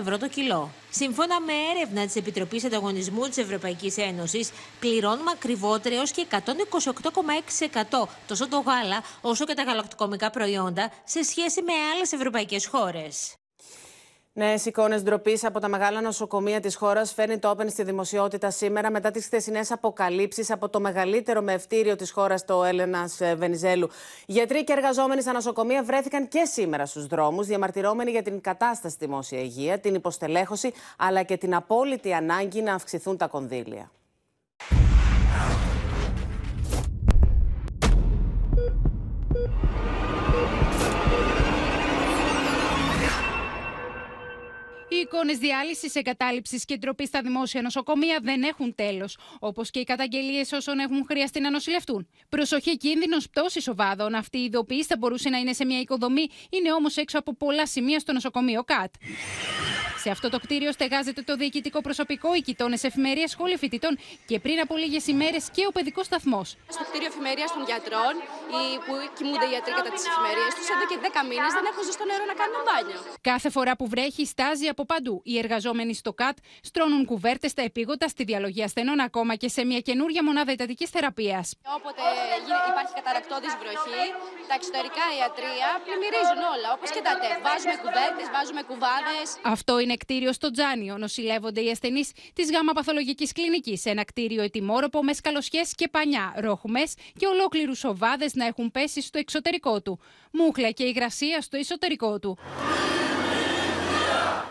ευρώ το κιλό. Σύμφωνα με έρευνα της Επιτροπής Ανταγωνισμού της Ευρωπαϊκής Ένωσης, πληρώνουμε ακριβότερα έως και 128,6% τόσο το γάλα όσο και τα γαλακτοκομικά προϊόντα σε σχέση με άλλες ευρωπαϊκές χώρες. Νέες εικόνες ντροπής από τα μεγάλα νοσοκομεία της χώρας φέρνει το Open στη δημοσιότητα σήμερα μετά τις χθεσινές αποκαλύψεις από το μεγαλύτερο μευτήριο της χώρας, το Έλενα Βενιζέλου. Γιατροί και εργαζόμενοι στα νοσοκομεία βρέθηκαν και σήμερα στους δρόμους, διαμαρτυρώμενοι για την κατάσταση στη δημόσια υγεία, την υποστελέχωση αλλά και την απόλυτη ανάγκη να αυξηθούν τα κονδύλια. Οι εικόνες διάλυσης, εγκατάλειψης και ντροπή στα δημόσια νοσοκομεία δεν έχουν τέλος, όπως και οι καταγγελίες όσων έχουν χρειαστεί να νοσηλευτούν. Προσοχή, κίνδυνος πτώση οβάδων. Αυτή η ειδοποίηση θα μπορούσε να είναι σε μια οικοδομή, είναι όμως έξω από πολλά σημεία στο νοσοκομείο ΚΑΤ. Σε αυτό το κτίριο στεγάζεται το διοικητικό προσωπικό, οι κοιτώνε εφημερίας, σχόλια φοιτητών και πριν από λίγες ημέρες και ο παιδικός σταθμός. Στο κτίριο εφημερίας των γιατρών, που κοιμούνται οι γιατροί κατά τις εφημερίες τους, εδώ και 10 μήνες δεν έχουν ζεστό νερό να κάνουν μπάνιο. Κάθε φορά που βρέχει, στάζει από παντού. Οι εργαζόμενοι στο ΚΑΤ στρώνουν κουβέρτες στα επίγοντα, στη διαλογή ασθενών, ακόμα και σε μια καινούργια μονάδα εντατικής θεραπείας. Όποτε υπάρχει καταρακτώδη βροχή, τα εξωτερικά ιατρία πλημμυρίζουν όλα, όπως και τα ΤΕΦ. Βάζουμε κουβέρτες, βάζουμε κουβάδες. Αυτό είναι κτίριο στο Τζάνιο. Νοσηλεύονται οι ασθενείς της γάμα παθολογικής κλινικής. Ένα κτίριο ετοιμόρροπο με σκαλοσιές και πανιά, ρόχουμε και ολόκληρους οβάδε να έχουν πέσει στο εξωτερικό του. Μούχλα και υγρασία στο εσωτερικό του.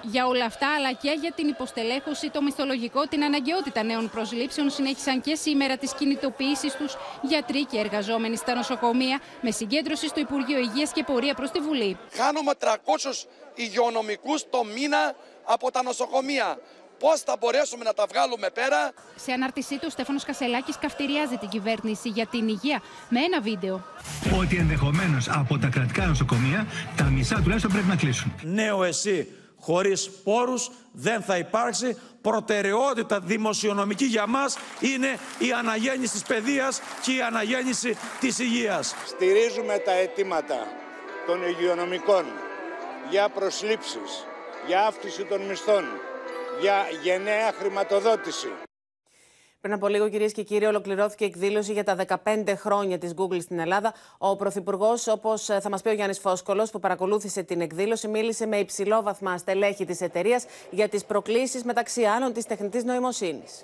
Για όλα αυτά, αλλά και για την υποστελέχωση, το μισθολογικό, την αναγκαιότητα νέων προσλήψεων, συνέχισαν και σήμερα τις κινητοποιήσεις τους γιατροί και εργαζόμενοι στα νοσοκομεία, με συγκέντρωση στο Υπουργείο Υγείας και πορεία προς τη Βουλή. Χάνουμε 300 υγειονομικούς το μήνα από τα νοσοκομεία. Πώς θα μπορέσουμε να τα βγάλουμε πέρα; Σε ανάρτησή του, ο Στέφανος Κασελάκης καυτηριάζει την κυβέρνηση για την υγεία με ένα βίντεο. Ότι ενδεχομένως από τα κρατικά νοσοκομεία τα μισά τουλάχιστον πρέπει να κλείσουν. Νέο εσύ χωρίς πόρους δεν θα υπάρξει. Προτεραιότητα δημοσιονομική για μας είναι η αναγέννηση της παιδείας και η αναγέννηση της υγείας. Στηρίζουμε τα αιτήματα των υγειονομικών για προσλήψεις, για αύξηση των μισθών, για γενναία χρηματοδότηση. Πριν από λίγο, κυρίες και κύριοι, ολοκληρώθηκε εκδήλωση για τα 15 χρόνια της Google στην Ελλάδα. Ο Πρωθυπουργός, όπως θα μας πει ο Γιάννης Φόσκολο, που παρακολούθησε την εκδήλωση, μίλησε με υψηλόβαθμα στελέχη της εταιρείας για τις προκλήσεις μεταξύ άλλων της τεχνητής νοημοσύνης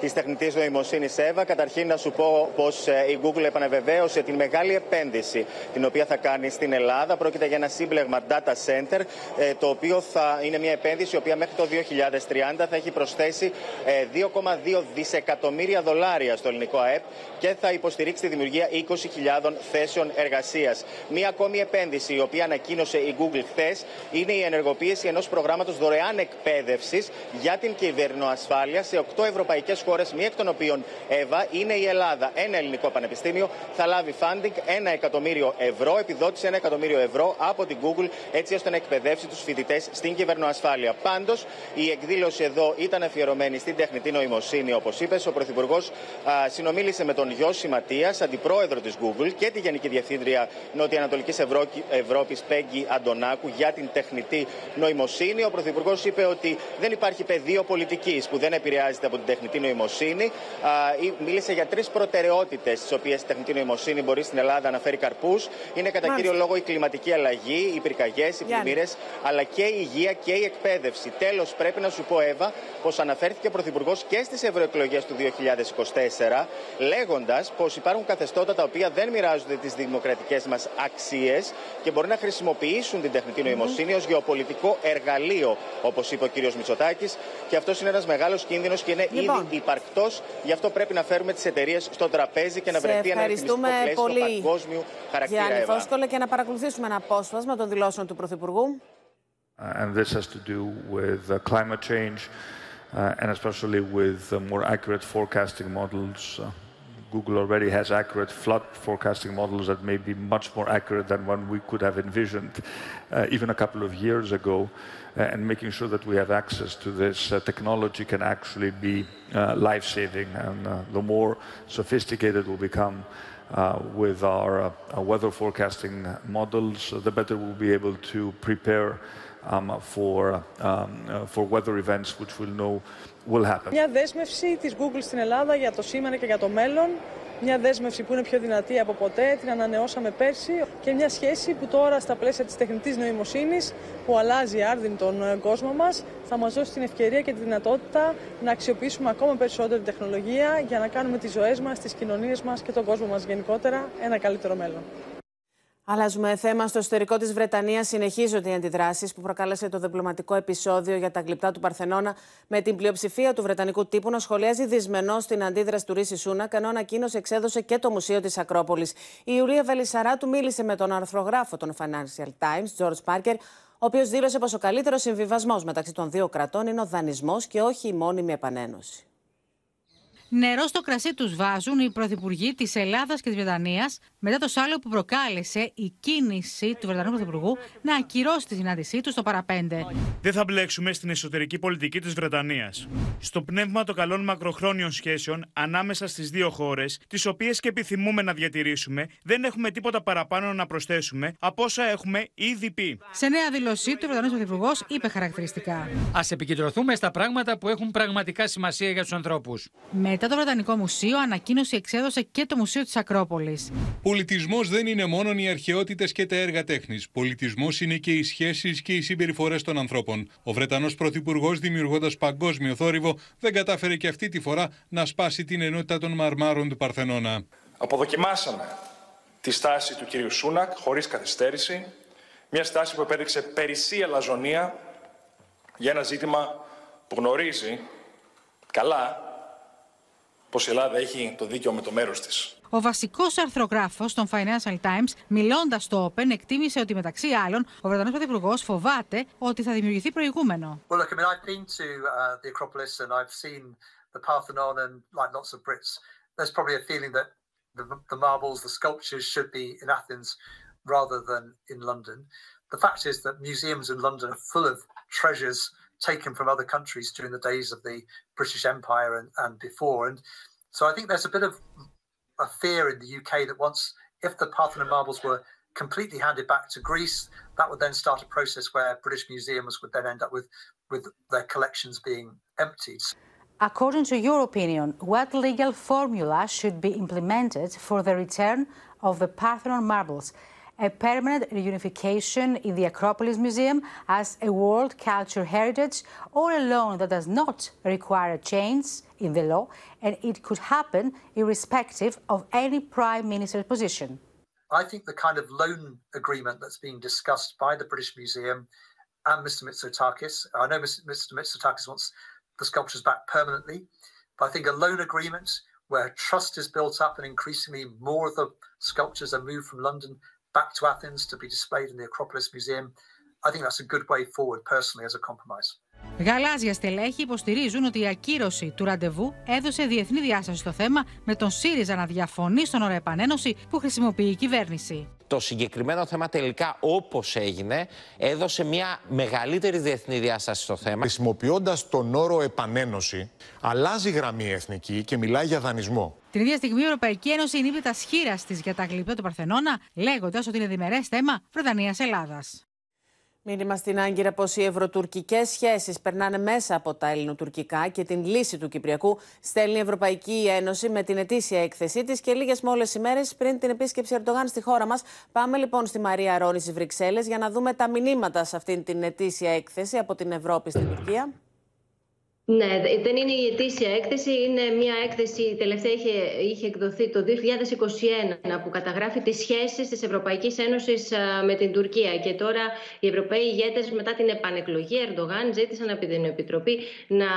της τεχνητής νοημοσύνης ΕΒΑ. Καταρχήν, να σου πω πως ε, η Google επαναβεβαίωσε την μεγάλη επένδυση την οποία θα κάνει στην Ελλάδα. Πρόκειται για ένα σύμπλεγμα data center, ε, το οποίο θα είναι μια επένδυση η οποία μέχρι το 2030 θα έχει προσθέσει 2,2 ε, δισεκατομμύρια δολάρια στο ελληνικό ΑΕΠ και θα υποστηρίξει τη δημιουργία 20.000 θέσεων εργασίας. Μία ακόμη επένδυση η οποία ανακοίνωσε η Google χθες είναι η ενεργοποίηση ενός προγράμματος δωρεάν εκπαίδευσης για την κυβερνοασφάλεια σε 8 ευρωπαϊκές χώρε, μία εκ των οποίων, Εύα, είναι η Ελλάδα. Ένα ελληνικό πανεπιστήμιο θα λάβει funding ένα εκατομμύριο ευρώ, επιδότηση ένα εκατομμύριο ευρώ από την Google, έτσι ώστε να εκπαιδεύσει τους φοιτητές στην κυβερνοασφάλεια. Πάντως, η εκδήλωση εδώ ήταν αφιερωμένη στην τεχνητή νοημοσύνη, όπως είπες. Ο Πρωθυπουργός συνομίλησε με τον Γιώση Ματίας, αντιπρόεδρο της Google και τη Γενική Διευθύντρια Νοτιοανατολικής Ευρώπης, Πέγγι Αντωνάκου, για την τεχνητή νοημοσύνη. Ο Πρωθυπουργός είπε ότι δεν υπάρχει πεδίο πολιτικής που δεν επηρεάζεται από την τεχνητή νοημοσύνη νοημοσύνη. Μίλησε για τρεις προτεραιότητες, τις οποίες η τεχνητή νοημοσύνη μπορεί στην Ελλάδα να φέρει καρπούς. Είναι κατά κύριο λόγο η κλιματική αλλαγή, οι πυρκαγιές, οι πλημμύρες, αλλά και η υγεία και η εκπαίδευση. Τέλος, πρέπει να σου πω, Εύα, πως αναφέρθηκε ο Πρωθυπουργός και στις ευρωεκλογές του 2024, λέγοντας πως υπάρχουν καθεστώτα τα οποία δεν μοιράζονται τις δημοκρατικές μας αξίες και μπορεί να χρησιμοποιήσουν την τεχνητή νοημοσύνη ως γεωπολιτικό εργαλείο, όπως είπε ο κ. Μητσοτάκης. Και αυτός είναι ένας μεγάλος κίνδυνος και είναι λοιπόν. ήδη υπαρκτό. Γι' αυτό πρέπει να φέρουμε τις εταιρείες στο τραπέζι και να βρεθεί ένα ρυθμιστικό πλαίσιο παγκόσμιου χαρακτήρα. Γιάννη Φόσκολε, και να παρακολουθήσουμε ένα απόσπασμα των δηλώσεων του Πρωθυπουργού. And this has to do with uh, climate change uh, and especially with uh, more accurate forecasting models. Uh, Google already has accurate flood forecasting models that may be much more accurate than one we could have envisioned uh, even a couple of years ago. Uh, and making sure that we have access to this uh, technology can actually be uh, life-saving. And the more sophisticated we'll become with our weather forecasting models, the better we'll be able to prepare for, um, uh, for weather events which we'll know will happen. Μια δέσμευση της Google στην Ελλάδα για το σήμερα και για το μέλλον. Μια δέσμευση που είναι πιο δυνατή από ποτέ, την ανανεώσαμε πέρσι και μια σχέση που τώρα στα πλαίσια της τεχνητής νοημοσύνης που αλλάζει άρδιν τον ε, κόσμο μας θα μας δώσει την ευκαιρία και τη δυνατότητα να αξιοποιήσουμε ακόμα περισσότερη τεχνολογία για να κάνουμε τις ζωές μας, τις κοινωνίες μας και τον κόσμο μας γενικότερα ένα καλύτερο μέλλον. Αλλάζουμε θέμα. Στο εσωτερικό της Βρετανίας συνεχίζονται οι αντιδράσεις που προκάλεσε το διπλωματικό επεισόδιο για τα γλυπτά του Παρθενώνα, με την πλειοψηφία του Βρετανικού τύπου να σχολιάζει δυσμενώς την αντίδραση του Ρίση Σούνακ, ενώ ανακοίνωσε εξέδωσε και το Μουσείο της Ακρόπολης. Η Ιουλία Βελισσαράτου μίλησε με τον αρθρογράφο των Financial Times, George Parker, ο οποίος δήλωσε πως ο καλύτερος συμβιβασμός μεταξύ των δύο κρατών είναι ο δανεισμός και όχι η μόνιμη επανένωση. Νερό στο κρασί τους βάζουν οι πρωθυπουργοί της Ελλάδας και της Βρετανίας μετά το σάλιο που προκάλεσε η κίνηση του Βρετανού Πρωθυπουργού να ακυρώσει τη συνάντησή του στο παραπέντε. Δεν θα μπλέξουμε στην εσωτερική πολιτική της Βρετανίας. Στο πνεύμα των καλών μακροχρόνιων σχέσεων ανάμεσα στις δύο χώρες, τις οποίες και επιθυμούμε να διατηρήσουμε, δεν έχουμε τίποτα παραπάνω να προσθέσουμε από όσα έχουμε ήδη πει. Σε νέα δήλωσή του, ο Βρετανός Πρωθυπουργός είπε χαρακτηριστικά. Α επικεντρωθούμε στα πράγματα που έχουν πραγματικά σημασία για τους ανθρώπους. Μετά το Βρετανικό Μουσείο, ανακοίνωση εξέδωσε και το Μουσείο της Ακρόπολης. Πολιτισμός δεν είναι μόνο οι αρχαιότητες και τα έργα τέχνης. Πολιτισμός είναι και οι σχέσεις και οι συμπεριφορές των ανθρώπων. Ο Βρετανός Πρωθυπουργός, δημιουργώντας παγκόσμιο θόρυβο, δεν κατάφερε και αυτή τη φορά να σπάσει την ενότητα των μαρμάρων του Παρθενώνα. Αποδοκιμάσαμε τη στάση του κυρίου Σούνακ χωρίς καθυστέρηση. Μια στάση που επέδειξε περισσή αλαζονία για ένα ζήτημα που γνωρίζει καλά πως η Ελλάδα έχει το δίκαιο με το μέρος της. Ο βασικό αρθρογράφο των Financial Times, μιλώντα στο Open, εκτίμησε ότι μεταξύ άλλων ο Βρετανό Πρωθυπουργό φοβάται ότι θα δημιουργηθεί προηγούμενο. Well, look, I mean, I've been to uh, the Acropolis and I've seen the Parthenon, and like lots of Brits, there's probably a feeling that the, the marbles, the sculptures should be in Athens rather than in London. The fact is that museums in London are full of treasures taken from other countries during the days of the British Empire and, and before. And so I think there's a bit of a fear in the UK that once, if the Parthenon marbles were completely handed back to Greece, that would then start a process where British museums would then end up with, with their collections being emptied. According to your opinion, what legal formula should be implemented for the return of the Parthenon marbles? A permanent reunification in the Acropolis Museum as a World Culture Heritage, or a loan that does not require a change in the law, and it could happen irrespective of any Prime Minister's position. I think the kind of loan agreement that's being discussed by the British Museum and Mr. Mitsotakis, I know Mr. Mitsotakis wants the sculptures back permanently, but I think a loan agreement where trust is built up and increasingly more of the sculptures are moved from London back to Athens to be displayed in the Acropolis Museum. I think that's a good way forward, personally, as a compromise. Γαλάζια στελέχη υποστηρίζουν ότι η ακύρωση του ραντεβού έδωσε διεθνή διάσταση στο θέμα, με τον ΣΥΡΙΖΑ να διαφωνεί στον όρο επανένωση που χρησιμοποιεί η κυβέρνηση. Το συγκεκριμένο θέμα τελικά όπως έγινε έδωσε μια μεγαλύτερη διεθνή διάσταση στο θέμα. Χρησιμοποιώντας τον όρο επανένωση, αλλάζει γραμμή εθνική και μιλάει για δανεισμό. Την ίδια στιγμή η Ευρωπαϊκή Ένωση ενήπε τα σχήρας της για τα γλυπτά του Παρθενώνα, λέγοντας ότι είναι διμερές θέμα Βρετανία-Ελλάδα. Μήνυμα στην Άγκυρα πως οι ευρωτουρκικές σχέσεις περνάνε μέσα από τα ελληνοτουρκικά και την λύση του Κυπριακού στέλνει η Ευρωπαϊκή Ένωση με την ετήσια έκθεσή της και λίγες μόλε ημέρες πριν την επίσκεψη Ερντογάν στη χώρα μας. Πάμε λοιπόν στη Μαρία Ρόνης στι Βρυξέλλες για να δούμε τα μηνύματα σε αυτήν την ετήσια έκθεση από την Ευρώπη στην Τουρκία. Ναι, δεν είναι η ετήσια έκθεση, είναι μια έκθεση, η τελευταία είχε, είχε εκδοθεί το 2021 που καταγράφει τις σχέσεις της Ευρωπαϊκής Ένωσης με την Τουρκία και τώρα οι Ευρωπαίοι ηγέτες μετά την επανεκλογή Ερντογάν ζήτησαν από την Επιτροπή να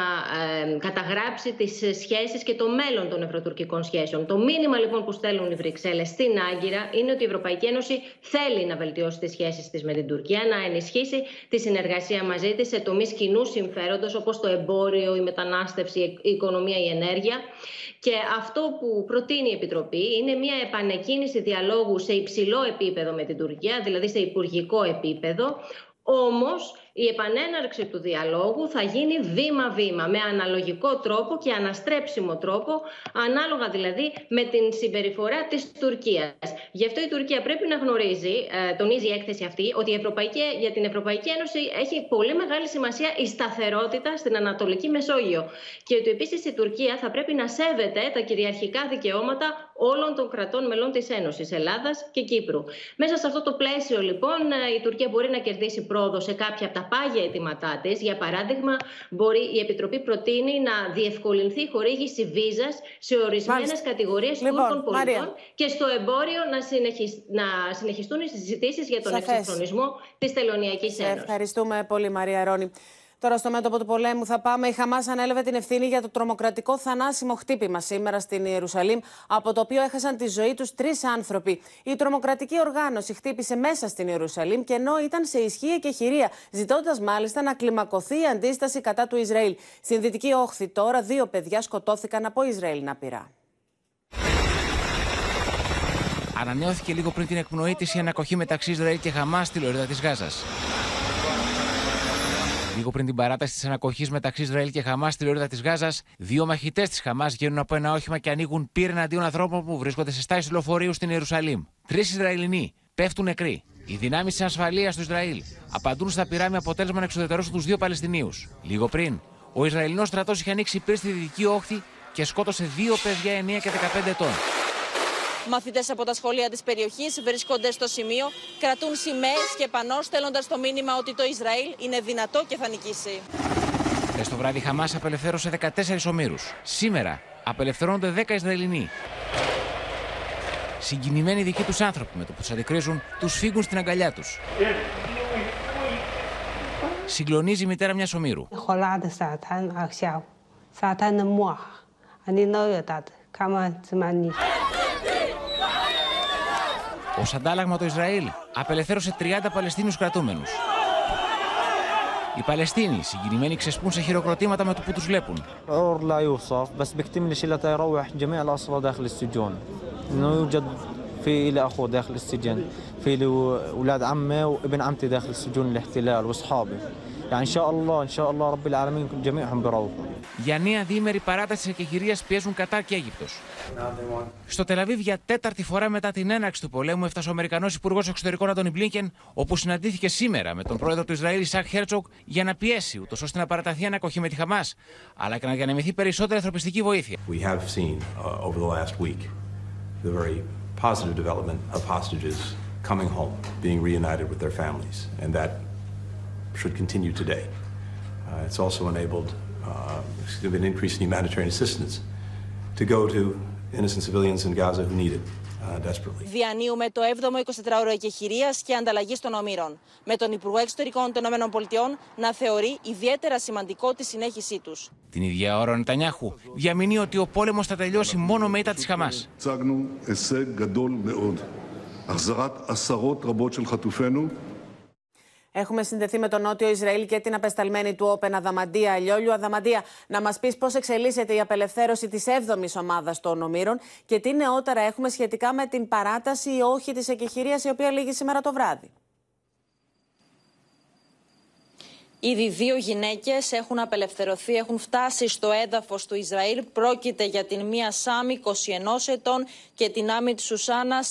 ε, καταγράψει τις σχέσεις και το μέλλον των ευρωτουρκικών σχέσεων. Το μήνυμα λοιπόν που στέλνουν οι Βρυξέλλες στην Άγκυρα είναι ότι η Ευρωπαϊκή Ένωση θέλει να βελτιώσει τις σχέσεις της με την Τουρκία, να ενισχύσει τη συνεργασία μαζί της σε τομείς κοινού συμφέροντος όπως το εμπόριο, η μετανάστευση, η οικονομία, η ενέργεια. Και αυτό που προτείνει η Επιτροπή είναι μια επανεκκίνηση διαλόγου σε υψηλό επίπεδο με την Τουρκία, δηλαδή σε υπουργικό επίπεδο, Όμως η επανέναρξη του διαλόγου θα γίνει βήμα-βήμα, με αναλογικό τρόπο και αναστρέψιμο τρόπο, ανάλογα δηλαδή με την συμπεριφορά της Τουρκίας. Γι' αυτό η Τουρκία πρέπει να γνωρίζει, ε, τονίζει η έκθεση αυτή, ότι η Ευρωπαϊκή, για την Ευρωπαϊκή Ένωση έχει πολύ μεγάλη σημασία η σταθερότητα στην Ανατολική Μεσόγειο. Και ότι επίσης η Τουρκία θα πρέπει να σέβεται τα κυριαρχικά δικαιώματα όλων των κρατών μελών της Ένωσης, Ελλάδας και Κύπρου. Μέσα σε αυτό το πλαίσιο λοιπόν ε, η Τουρκία μπορεί να κερδίσει πρόοδο σε κάποια από τα πάγια αιτήματά της. Για παράδειγμα, μπορεί, η Επιτροπή προτείνει να διευκολυνθεί η χορήγηση βίζας σε ορισμένες κατηγορίες λοιπόν, Τούρκων πολιτών και στο εμπόριο να, συνεχισ... να συνεχιστούν οι συζητήσεις για τον εξυγχρονισμό της Τελωνιακής Ένωσης. Ευχαριστούμε πολύ, Μαρία Ρόνη. Τώρα στο μέτωπο του πολέμου θα πάμε. Η Χαμάς ανέλαβε την ευθύνη για το τρομοκρατικό θανάσιμο χτύπημα σήμερα στην Ιερουσαλήμ, από το οποίο έχασαν τη ζωή τους τρεις άνθρωποι. Η τρομοκρατική οργάνωση χτύπησε μέσα στην Ιερουσαλήμ και ενώ ήταν σε ισχύ και χειρία, ζητώντας μάλιστα να κλιμακωθεί η αντίσταση κατά του Ισραήλ. Στην δυτική όχθη τώρα δύο παιδιά σκοτώθηκαν από Ισραήλ πειρά. Ανανεώθηκε λίγο πριν την εκπνοή της η ανακοχή μεταξύ Ισραήλ και Χαμάς στη λωρίδα της Γάζας. Λίγο πριν την παράταση της ανακοχής μεταξύ Ισραήλ και Χαμάς στη λωρίδα της Γάζας, δύο μαχητές της Χαμάς βγαίνουν από ένα όχημα και ανοίγουν πύρ εναντίον ανθρώπων που βρίσκονται σε στάση λεωφορείου στην Ιερουσαλήμ. Τρεις Ισραηλινοί πέφτουν νεκροί. Οι δυνάμεις της ασφαλείας του Ισραήλ απαντούν στα πυρά με αποτέλεσμα να εξουδετερώσουν τους δύο Παλαιστινίους. Λίγο πριν, ο Ισραηλινός στρατός είχε ανοίξει πύρ στη δυτική όχθη και σκότωσε δύο παιδιά 9 και 15 ετών. Μαθητές από τα σχολεία της περιοχής βρίσκονται στο σημείο, κρατούν σημαίες και πανώ στέλνοντας το μήνυμα ότι το Ισραήλ είναι δυνατό και θα νικήσει. Χθες το βράδυ Χαμάς απελευθέρωσε 14 ομήρους. Σήμερα απελευθερώνονται 10 Ισραηλινοί. Συγκινημένοι δικοί τους άνθρωποι με το που τους αντικρίζουν, τους φύγουν στην αγκαλιά τους. Συγκλονίζει η μητέρα μιας ομήρου. Ω αντάλλαγμα το Ισραήλ απελευθέρωσε 30 Παλαιστίνιους κρατούμενους. Οι Παλαιστίνοι συγκινημένοι ξεσπούν σε χειροκροτήματα με το που τους βλέπουν. في لي اخو داخل السجن في لي اولاد عمي وابن عمتي داخل السجون الاحتلال واصحابي يعني ان شاء الله ان شاء الله رب العالمين جميعهم بروحوا για νέα διήμερη παράταση τη εκεχηρία πιέζουν Κατάρ και Αίγυπτο. Στο Τελαβίβ για τέταρτη φορά μετά την έναρξη του πολέμου έφτασε ο Αμερικανό Υπουργό Εξωτερικών Αντώνι Μπλίνκεν, όπου συναντήθηκε σήμερα με τον πρόεδρο του Ισραήλ Ισακ Χέρτσοκ για να πιέσει, ούτω ώστε να παραταθεί ανακοχή με τη Χαμά, αλλά και να διανεμηθεί περισσότερη ανθρωπιστική βοήθεια. We have seen uh, over the last week the very positive development of hostages coming home, being reunited with their families, and that should continue today. Uh, it's also enabled uh, an increase in humanitarian assistance to go to innocent civilians in Gaza who need it. Uh, Διανύουμε το 7ο 24ωρο εκεχηρία και ανταλλαγή των ομήρων. Με τον Υπουργό Εξωτερικών των ΗΠΑ να θεωρεί ιδιαίτερα σημαντικό τη συνέχισή τους. Την ίδια ώρα ο Νετανιάχου διαμηνεί ότι ο πόλεμος θα τελειώσει μόνο με ήττα της Χαμάς. Έχουμε συνδεθεί με τον Νότιο Ισραήλ και την απεσταλμένη του Όπεν Αδαμαντία Λιόλιου. Αδαμαντία, να μας πεις πώς εξελίσσεται η απελευθέρωση της 7η ομάδας των ομήρων και τι νεότερα έχουμε σχετικά με την παράταση ή όχι της εκεχηρίας η οποία λήγει σήμερα το βράδυ. Ήδη δύο γυναίκες έχουν απελευθερωθεί, έχουν φτάσει στο έδαφος του Ισραήλ. Πρόκειται για την μία Σάμι 21 ετών και την Άμι Σουσάνα 40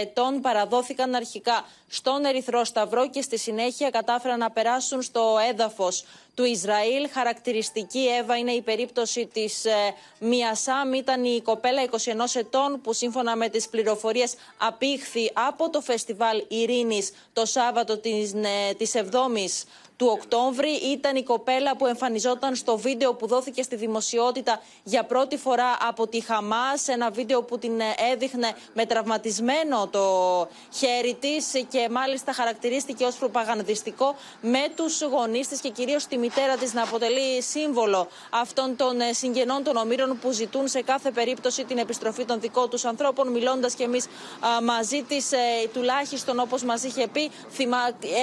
ετών. Παραδόθηκαν αρχικά στον Ερυθρό Σταυρό και στη συνέχεια κατάφεραν να περάσουν στο έδαφος του Ισραήλ. Χαρακτηριστική, Εύα, είναι η περίπτωση της ε, Μιασάμ. Ήταν η κοπέλα 21 ετών που σύμφωνα με τις πληροφορίες απήχθη από το φεστιβάλ Ειρήνης το Σάββατο της, ε, της 7ης του Οκτώβρη. Ήταν η κοπέλα που εμφανιζόταν στο βίντεο που δόθηκε στη δημοσιότητα για πρώτη φορά από τη Χαμάς. Ένα βίντεο που την έδειχνε με τραυματισμένο το χέρι της και μάλιστα χαρακτηρίστηκε ως προπαγανδιστικό με τους γονείς της και κυρίως τη μητέρα της να αποτελεί σύμβολο αυτών των συγγενών των ομήρων που ζητούν σε κάθε περίπτωση την επιστροφή των δικών τους ανθρώπων. Μιλώντας κι εμείς μαζί της, ε, τουλάχιστον όπως μας είχε πει,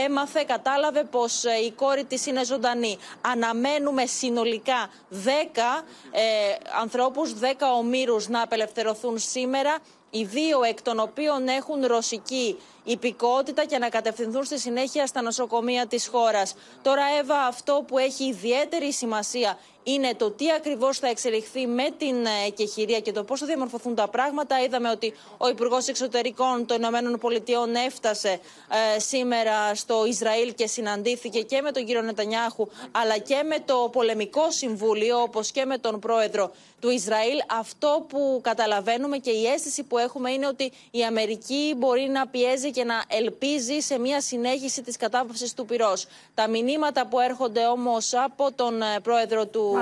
έμαθε, κατάλαβε πως ε, η κόρη της είναι ζωντανή. Αναμένουμε συνολικά 10 ε, ανθρώπους, 10 ομήρους να απελευθερωθούν σήμερα οι δύο εκ των οποίων έχουν ρωσική υπηκότητα και να κατευθυνθούν στη συνέχεια στα νοσοκομεία της χώρας. Τώρα, Εύα, αυτό που έχει ιδιαίτερη σημασία είναι το τι ακριβώς θα εξελιχθεί με την εκεχηρία και το πώς θα διαμορφωθούν τα πράγματα. Είδαμε ότι ο Υπουργός Εξωτερικών των Ηνωμένων Πολιτειών έφτασε ε, σήμερα στο Ισραήλ και συναντήθηκε και με τον κύριο Νετανιάχου, αλλά και με το Πολεμικό Συμβούλιο, όπως και με τον πρόεδρο του Ισραήλ. Αυτό που καταλαβαίνουμε και η αίσθηση που έχουμε είναι ότι η Αμερική μπορεί να πιέζει και να ελπίζει σε μια συνέχιση της κατάπαυσης του πυρός. Τα μηνύματα που έρχονται όμως από τον ε, πρόεδρο του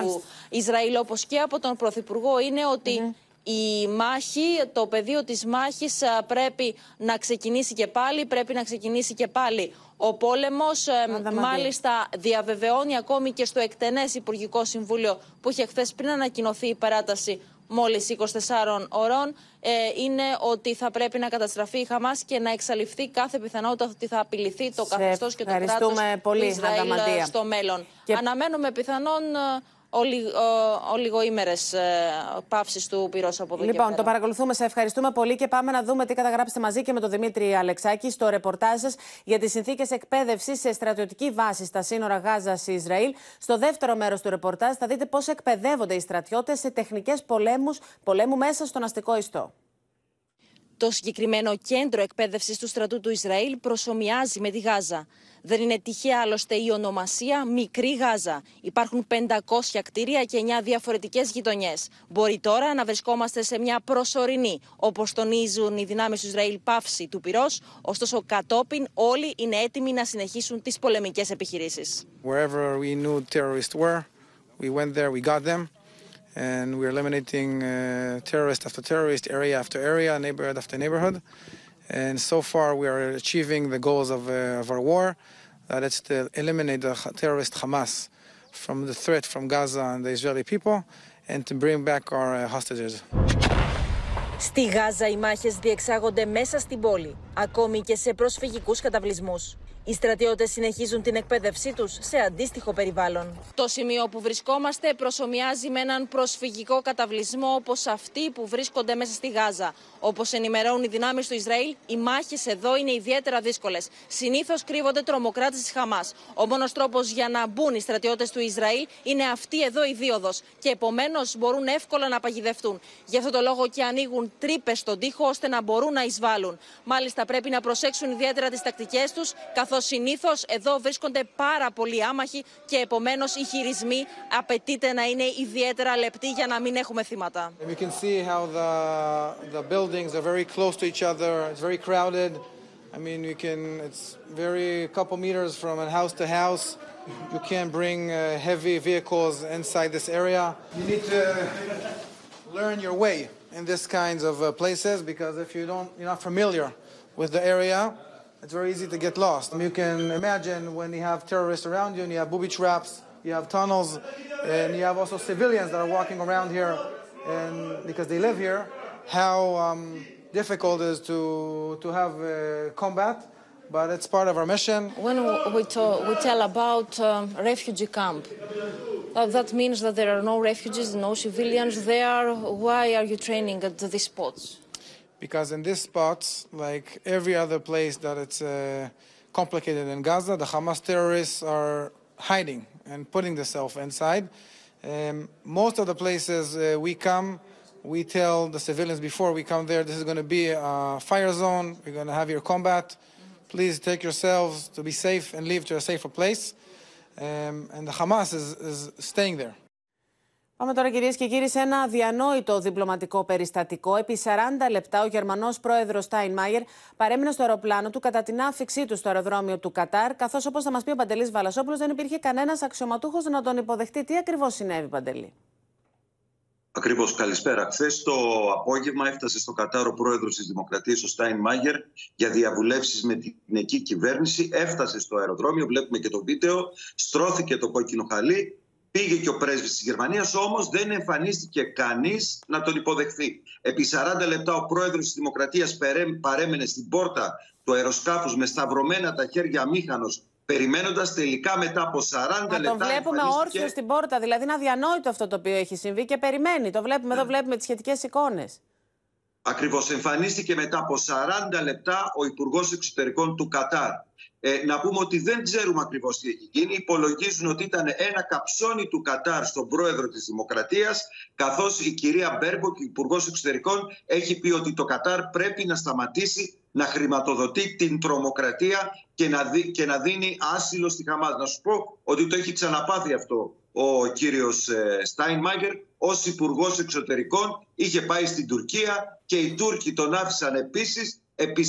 Ισραήλ όπως και από τον Πρωθυπουργό είναι ότι η μάχη, το πεδίο της μάχης πρέπει να ξεκινήσει και πάλι, πρέπει να ξεκινήσει και πάλι ο πόλεμος. Μάλιστα διαβεβαιώνει ακόμη και στο εκτενές Υπουργικό Συμβούλιο που είχε χθες πριν ανακοινωθεί η παράταση μόλις 24 ωρών ε, είναι ότι θα πρέπει να καταστραφεί η Χαμάς και να εξαλειφθεί κάθε πιθανότητα ότι θα απειληθεί το καθεστώς και το κράτος πολύ, του Ισραήλ στο μέλλον. Και... Αναμένουμε πιθανόν ολιγοήμερες παύσεις του πυρός από εδώ Λοιπόν, το παρακολουθούμε. Σε ευχαριστούμε πολύ και πάμε να δούμε τι καταγράψετε μαζί και με τον Δημήτρη Αλεξάκη στο ρεπορτάζ σας για τις συνθήκες εκπαίδευσης σε στρατιωτική βάση στα σύνορα Γάζα-Ισραήλ. Στο δεύτερο μέρος του ρεπορτάζ θα δείτε πώς εκπαιδεύονται οι στρατιώτες σε τεχνικές πολέμου μέσα στον αστικό ιστό. Το συγκεκριμένο κέντρο εκπαίδευσης του στρατού του Ισραήλ προσωμιάζει με τη Γάζα. Δεν είναι τυχαία άλλωστε η ονομασία Μικρή Γάζα. Υπάρχουν 500 κτίρια και 9 διαφορετικές γειτονιές. Μπορεί τώρα να βρισκόμαστε σε μια προσωρινή, όπως τονίζουν οι δυνάμεις του Ισραήλ, πάυση του πυρός, ωστόσο κατόπιν όλοι είναι έτοιμοι να συνεχίσουν τις πολεμικές επιχειρήσεις. Wherever we knew terrorists were, we went there, we got them. and we're eliminating uh, terrorist after terrorist, area after area, neighborhood after neighborhood. And so far, we are achieving the goals of, uh, of our war. That it's to eliminate the terrorist Hamas from the threat from Gaza and the Israeli people, and to bring back our uh, hostages. Στη Γάζα οι μάχες διεξάγονται μέσα στην πόλη, ακόμη και σε προσφυγικούς καταβλισμούς. Οι στρατιώτες συνεχίζουν την εκπαίδευσή τους σε αντίστοιχο περιβάλλον. Το σημείο που βρισκόμαστε προσωμιάζει με έναν προσφυγικό καταβλισμό όπως αυτοί που βρίσκονται μέσα στη Γάζα. Όπως ενημερώνουν οι δυνάμεις του Ισραήλ, οι μάχες εδώ είναι ιδιαίτερα δύσκολες. Συνήθως κρύβονται τρομοκράτες της Χαμάς. Ο μόνος τρόπος για να μπουν οι στρατιώτες του Ισραήλ είναι αυτή εδώ η δίωδος και επομένως μπορούν εύκολα να παγιδευτούν. Γι' αυτό το λόγο και ανοίγουν τρύπες στον τοίχο ώστε να μπορούν να εισβάλλουν. Μάλιστα πρέπει να προσέξουν ιδιαίτερα τις τακτικές τους, καθώ συνήθω εδώ βρίσκονται πάρα πολλοί άμαχοι και επομένω οι χειρισμοί απαιτείται να είναι ιδιαίτερα λεπτοί για να μην έχουμε θύματα. We can see how the, the buildings are very close to each other. It's very crowded. I mean, you can, it's very couple meters from house to house. You can't bring uh, heavy vehicles inside this area. You need to learn your way in this kinds of uh, places because if you don't, you're not familiar with the area, it's very easy to get lost. You can imagine when you have terrorists around you and you have booby traps, you have tunnels, and you have also civilians that are walking around here and because they live here, how um, difficult it is to, to have uh, combat, but it's part of our mission. When we, talk, we tell about um, refugee camp, uh, that means that there are no refugees, no civilians there. Why are you training at these spots? Because in this spot, like every other place that it's uh, complicated in Gaza, the Hamas terrorists are hiding and putting themselves inside. Um, most of the places uh, we come, we tell the civilians before we come there, this is going to be a fire zone. We're going to have your combat. Please take yourselves to be safe and leave to a safer place. Um, and the Hamas is, is staying there. Πάμε τώρα κυρίες και κύριοι σε ένα αδιανόητο διπλωματικό περιστατικό. Επί 40 λεπτά ο Γερμανός πρόεδρος Στάιν Μάιερ παρέμεινε στο αεροπλάνο του κατά την άφηξή του στο αεροδρόμιο του Κατάρ, καθώς όπως θα μας πει ο Παντελής Βαλασόπουλος δεν υπήρχε κανένας αξιωματούχος να τον υποδεχτεί. Τι ακριβώς συνέβη Παντελή; Ακριβώς. Καλησπέρα. Χθες το απόγευμα έφτασε στο Κατάρ ο πρόεδρος της Δημοκρατίας, ο Στάιν Μάγερ, για διαβουλεύσεις με την εκεί κυβέρνηση. Έφτασε στο αεροδρόμιο, βλέπουμε και το βίντεο. Στρώθηκε το κόκκινο χαλί. Πήγε και ο πρέσβης της Γερμανίας, όμως δεν εμφανίστηκε κανείς να τον υποδεχθεί. Επί 40 λεπτά ο πρόεδρος της Δημοκρατίας παρέμενε στην πόρτα του αεροσκάφους με σταυρωμένα τα χέρια μήχανο περιμένοντας τελικά μετά από 40 Μα λεπτά. τον βλέπουμε όρθιος στην πόρτα. Δηλαδή είναι αδιανόητο αυτό το οποίο έχει συμβεί και περιμένει. Το βλέπουμε εδώ, βλέπουμε τις σχετικές εικόνες. Ακριβώς εμφανίστηκε μετά από 40 λεπτά ο Υπουργός Εξωτερικών του Κατάρ. Ε, να πούμε ότι δεν ξέρουμε ακριβώς τι έχει γίνει. Υπολογίζουν ότι ήταν ένα καψόνι του Κατάρ στον πρόεδρο της Δημοκρατίας, καθώς η κυρία Μπέρμποκ, υπουργός Εξωτερικών, έχει πει ότι το Κατάρ πρέπει να σταματήσει να χρηματοδοτεί την τρομοκρατία και να, δι, και να δίνει άσυλο στη Χαμάς. Να σου πω ότι το έχει ξαναπάθει αυτό ο κύριος Στάινμάιερ ως υπουργός Εξωτερικών είχε πάει στην Τουρκία και οι Τούρκοι τον άφησαν επίσης επί